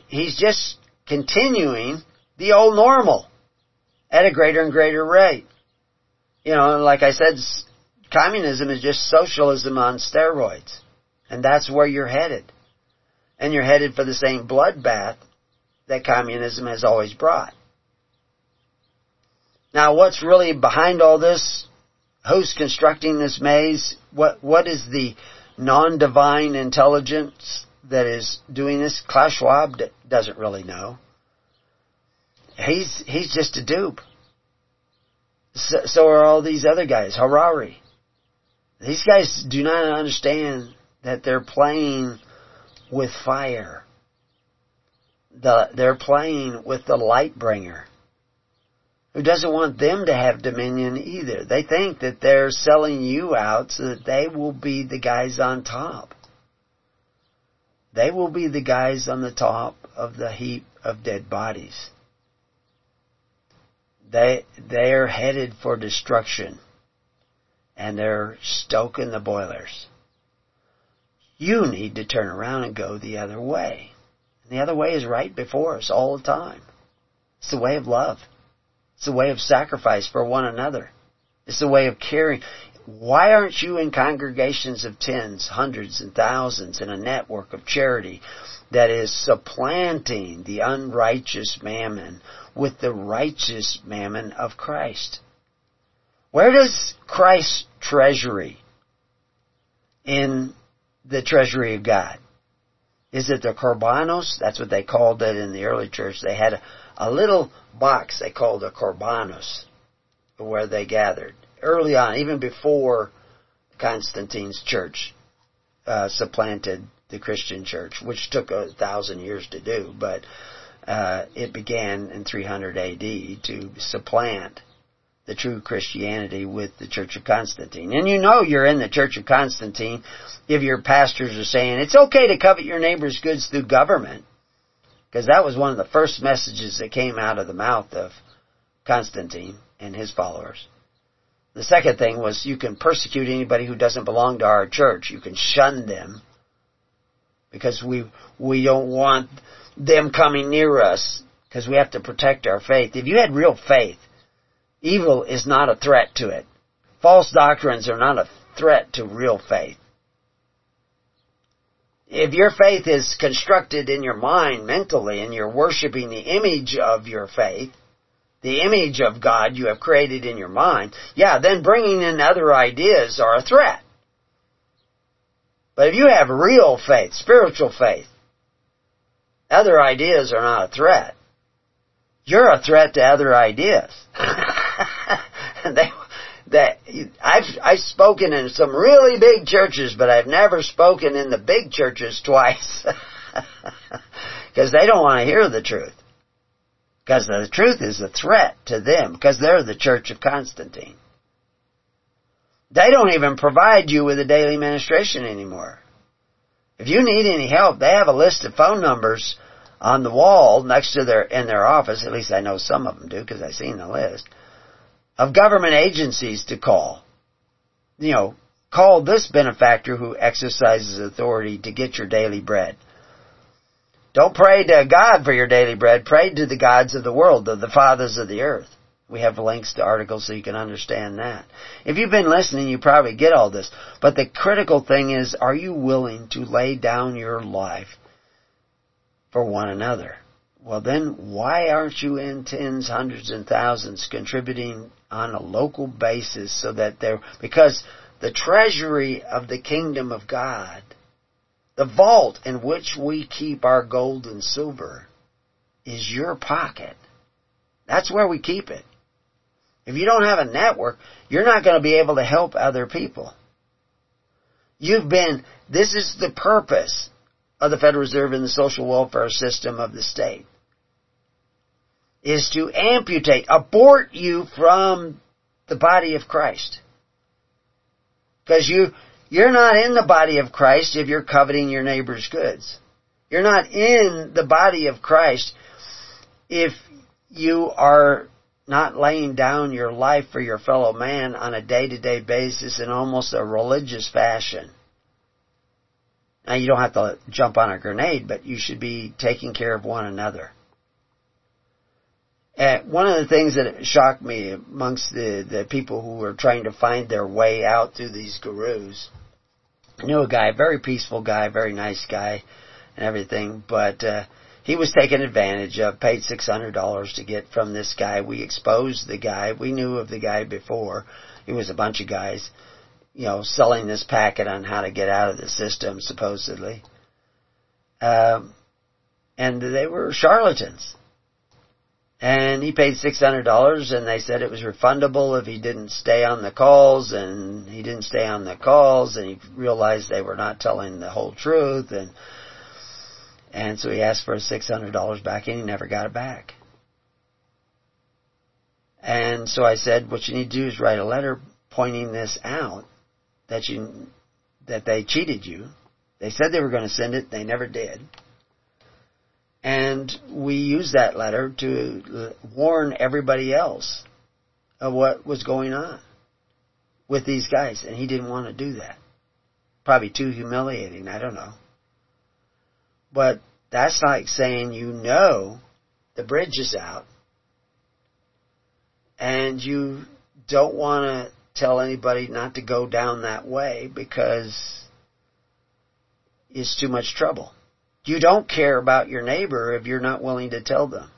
he's just continuing the old normal at a greater and greater rate. You know, like I said, communism is just socialism on steroids. And that's where you're headed. And you're headed for the same bloodbath that communism has always brought. Now what's really behind all this? Who's constructing this maze? What, what is the non-divine intelligence that is doing this. Klaus Schwab doesn't really know. He's he's just a dupe. So, so are all these other guys. Harari. These guys do not understand that they're playing with fire. The, they're playing with the light bringer who doesn't want them to have dominion either. They think that they're selling you out so that they will be the guys on top. They will be the guys on the top of the heap of dead bodies. They, they are headed for destruction. And they're stoking the boilers. You need to turn around and go the other way. And the other way is right before us all the time. It's the way of love. It's the way of sacrifice for one another. It's the way of caring. Why aren't you in congregations of tens, hundreds, and thousands in a network of charity that is supplanting the unrighteous mammon with the righteous mammon of Christ? Where does Christ's treasury in the treasury of God? Is it the korbanos? That's what they called it in the early church. They had a, a little box they called a korbanos where they gathered. Early on, even before Constantine's church uh, supplanted the Christian church, which took a thousand years to do, but uh, it began in 300 AD to supplant the true Christianity with the Church of Constantine. And you know you're in the Church of Constantine if your pastors are saying it's okay to covet your neighbor's goods through government. Because that was one of the first messages that came out of the mouth of Constantine and his followers. The second thing was you can persecute anybody who doesn't belong to our church. You can shun them because we we don't want them coming near us because we have to protect our faith. If you had real faith, Evil is not a threat to it. False doctrines are not a threat to real faith. If your faith is constructed in your mind mentally and you're worshiping the image of your faith, the image of God you have created in your mind, yeah, then bringing in other ideas are a threat. But if you have real faith, spiritual faith, other ideas are not a threat. You're a threat to other ideas. they, that I've I've spoken in some really big churches, but I've never spoken in the big churches twice because they don't want to hear the truth. Because the truth is a threat to them because they're the Church of Constantine. They don't even provide you with a daily ministration anymore. If you need any help, they have a list of phone numbers on the wall next to their in their office. At least I know some of them do because I've seen the list of government agencies to call. You know, call this benefactor who exercises authority to get your daily bread. Don't pray to God for your daily bread. Pray to the gods of the world, to the fathers of the earth. We have links to articles so you can understand that. If you've been listening, you probably get all this. But the critical thing is, are you willing to lay down your life for one another? Well then, why aren't you in tens, hundreds, and thousands contributing on a local basis so that there, because the treasury of the kingdom of God, the vault in which we keep our gold and silver, is your pocket. That's where we keep it. If you don't have a network, you're not going to be able to help other people. You've been, this is the purpose of the Federal Reserve and the social welfare system of the state is to amputate, abort you from the body of Christ. Because you, you're not in the body of Christ if you're coveting your neighbor's goods. You're not in the body of Christ if you are not laying down your life for your fellow man on a day-to-day basis in almost a religious fashion. Now you don't have to jump on a grenade, but you should be taking care of one another. And one of the things that shocked me amongst the, the people who were trying to find their way out through these gurus, knew a guy, very peaceful guy, very nice guy, and everything, but uh, he was taken advantage of, paid $600 to get from this guy. We exposed the guy. We knew of the guy before. It was a bunch of guys, you know, selling this packet on how to get out of the system, supposedly. Um, and they were charlatans and he paid six hundred dollars and they said it was refundable if he didn't stay on the calls and he didn't stay on the calls and he realized they were not telling the whole truth and and so he asked for six hundred dollars back and he never got it back. And so I said what you need to do is write a letter pointing this out that you that they cheated you. They said they were going to send it. They never did and we used that letter to warn everybody else of what was going on with these guys. And he didn't want to do that. Probably too humiliating, I don't know. But that's like saying you know the bridge is out and you don't want to tell anybody not to go down that way because it's too much trouble. You don't care about your neighbor if you're not willing to tell them.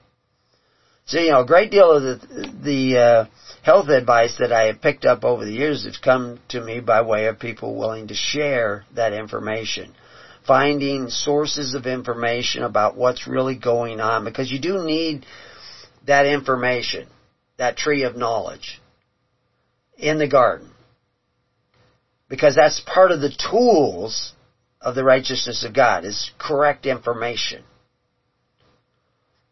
So, you know, a great deal of the, the uh, health advice that I have picked up over the years has come to me by way of people willing to share that information. Finding sources of information about what's really going on because you do need that information, that tree of knowledge in the garden. Because that's part of the tools of the righteousness of God is correct information.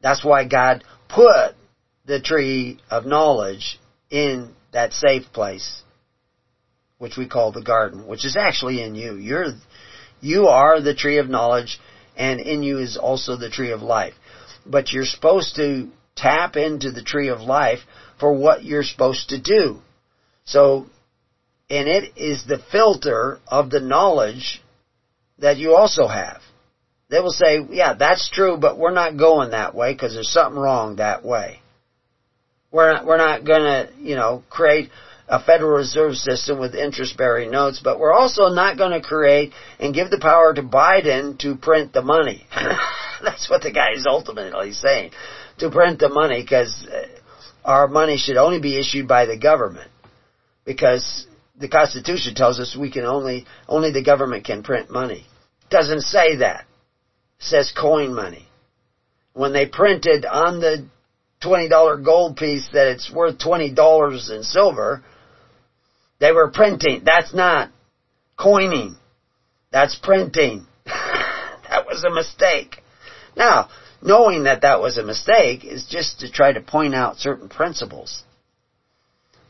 That's why God put the tree of knowledge in that safe place, which we call the garden, which is actually in you. You're, you are the tree of knowledge, and in you is also the tree of life. But you're supposed to tap into the tree of life for what you're supposed to do. So, and it is the filter of the knowledge that you also have. They will say, yeah, that's true, but we're not going that way because there's something wrong that way. We're not, we're not gonna, you know, create a Federal Reserve System with interest-bearing notes, but we're also not going to create and give the power to Biden to print the money. That's what the guy is ultimately saying. To print the money because uh, our money should only be issued by the government because the Constitution tells us we can only, only the government can print money. Doesn't say that. It says coin money. When they printed on the $20 gold piece that it's worth $20 in silver, they were printing. That's not coining. That's printing. that was a mistake. Now, knowing that that was a mistake is just to try to point out certain principles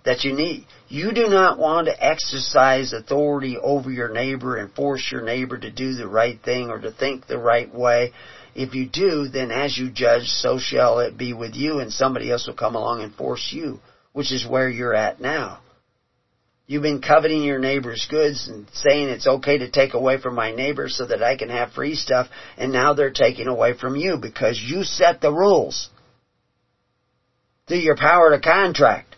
that you need. You do not want to exercise authority over your neighbor and force your neighbor to do the right thing or to think the right way. If you do, then as you judge, so shall it be with you, and somebody else will come along and force you, which is where you're at now. You've been coveting your neighbor's goods and saying it's okay to take away from my neighbor so that I can have free stuff, and now they're taking away from you because you set the rules through your power to contract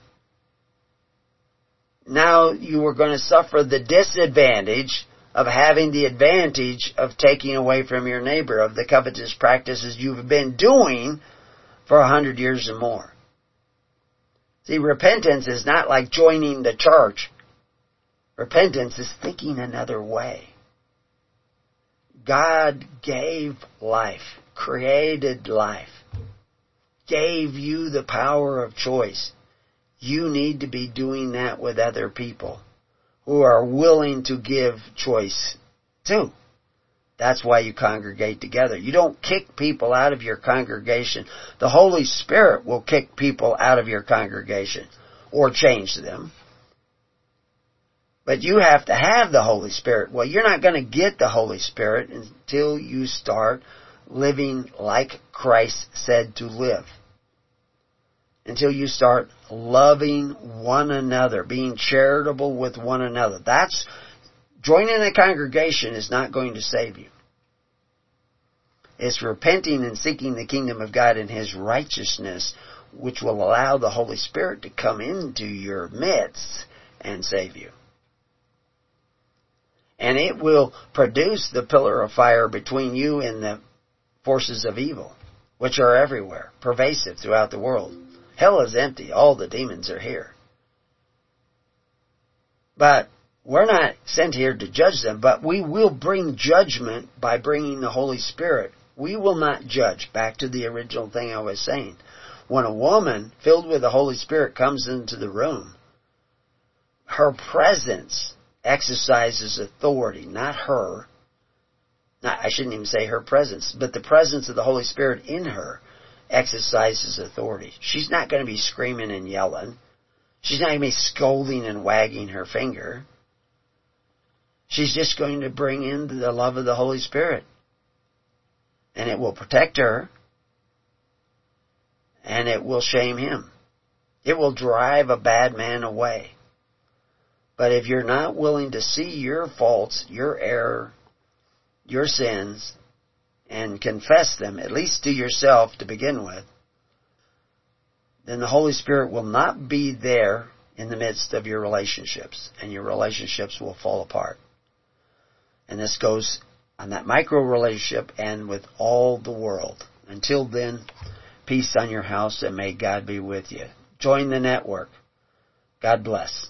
now you are going to suffer the disadvantage of having the advantage of taking away from your neighbor of the covetous practices you've been doing for a hundred years or more. See, repentance is not like joining the church. Repentance is thinking another way. God gave life, created life, gave you the power of choice you need to be doing that with other people who are willing to give choice too. That's why you congregate together. You don't kick people out of your congregation. The Holy Spirit will kick people out of your congregation or change them. But you have to have the Holy Spirit. Well, you're not going to get the Holy Spirit until you start living like Christ said to live until you start loving one another, being charitable with one another. That's, joining a congregation is not going to save you. It's repenting and seeking the kingdom of God and His righteousness, which will allow the Holy Spirit to come into your midst and save you. And it will produce the pillar of fire between you and the forces of evil, which are everywhere, pervasive throughout the world. Hell is empty. All the demons are here. But we're not sent here to judge them, but we will bring judgment by bringing the Holy Spirit. We will not judge. Back to the original thing I was saying. When a woman filled with the Holy Spirit comes into the room, her presence exercises authority, not her. Not, I shouldn't even say her presence, but the presence of the Holy Spirit in her exercises authority. She's not going to be screaming and yelling. She's not going to be scolding and wagging her finger. She's just going to bring in the love of the Holy Spirit. And it will protect her. And it will shame him. It will drive a bad man away. But if you're not willing to see your faults, your error, your sins, and confess them, at least to yourself to begin with, then the Holy Spirit will not be there in the midst of your relationships, and your relationships will fall apart. And this goes on that micro relationship and with all the world. Until then, peace on your house and may God be with you. Join the network. God bless.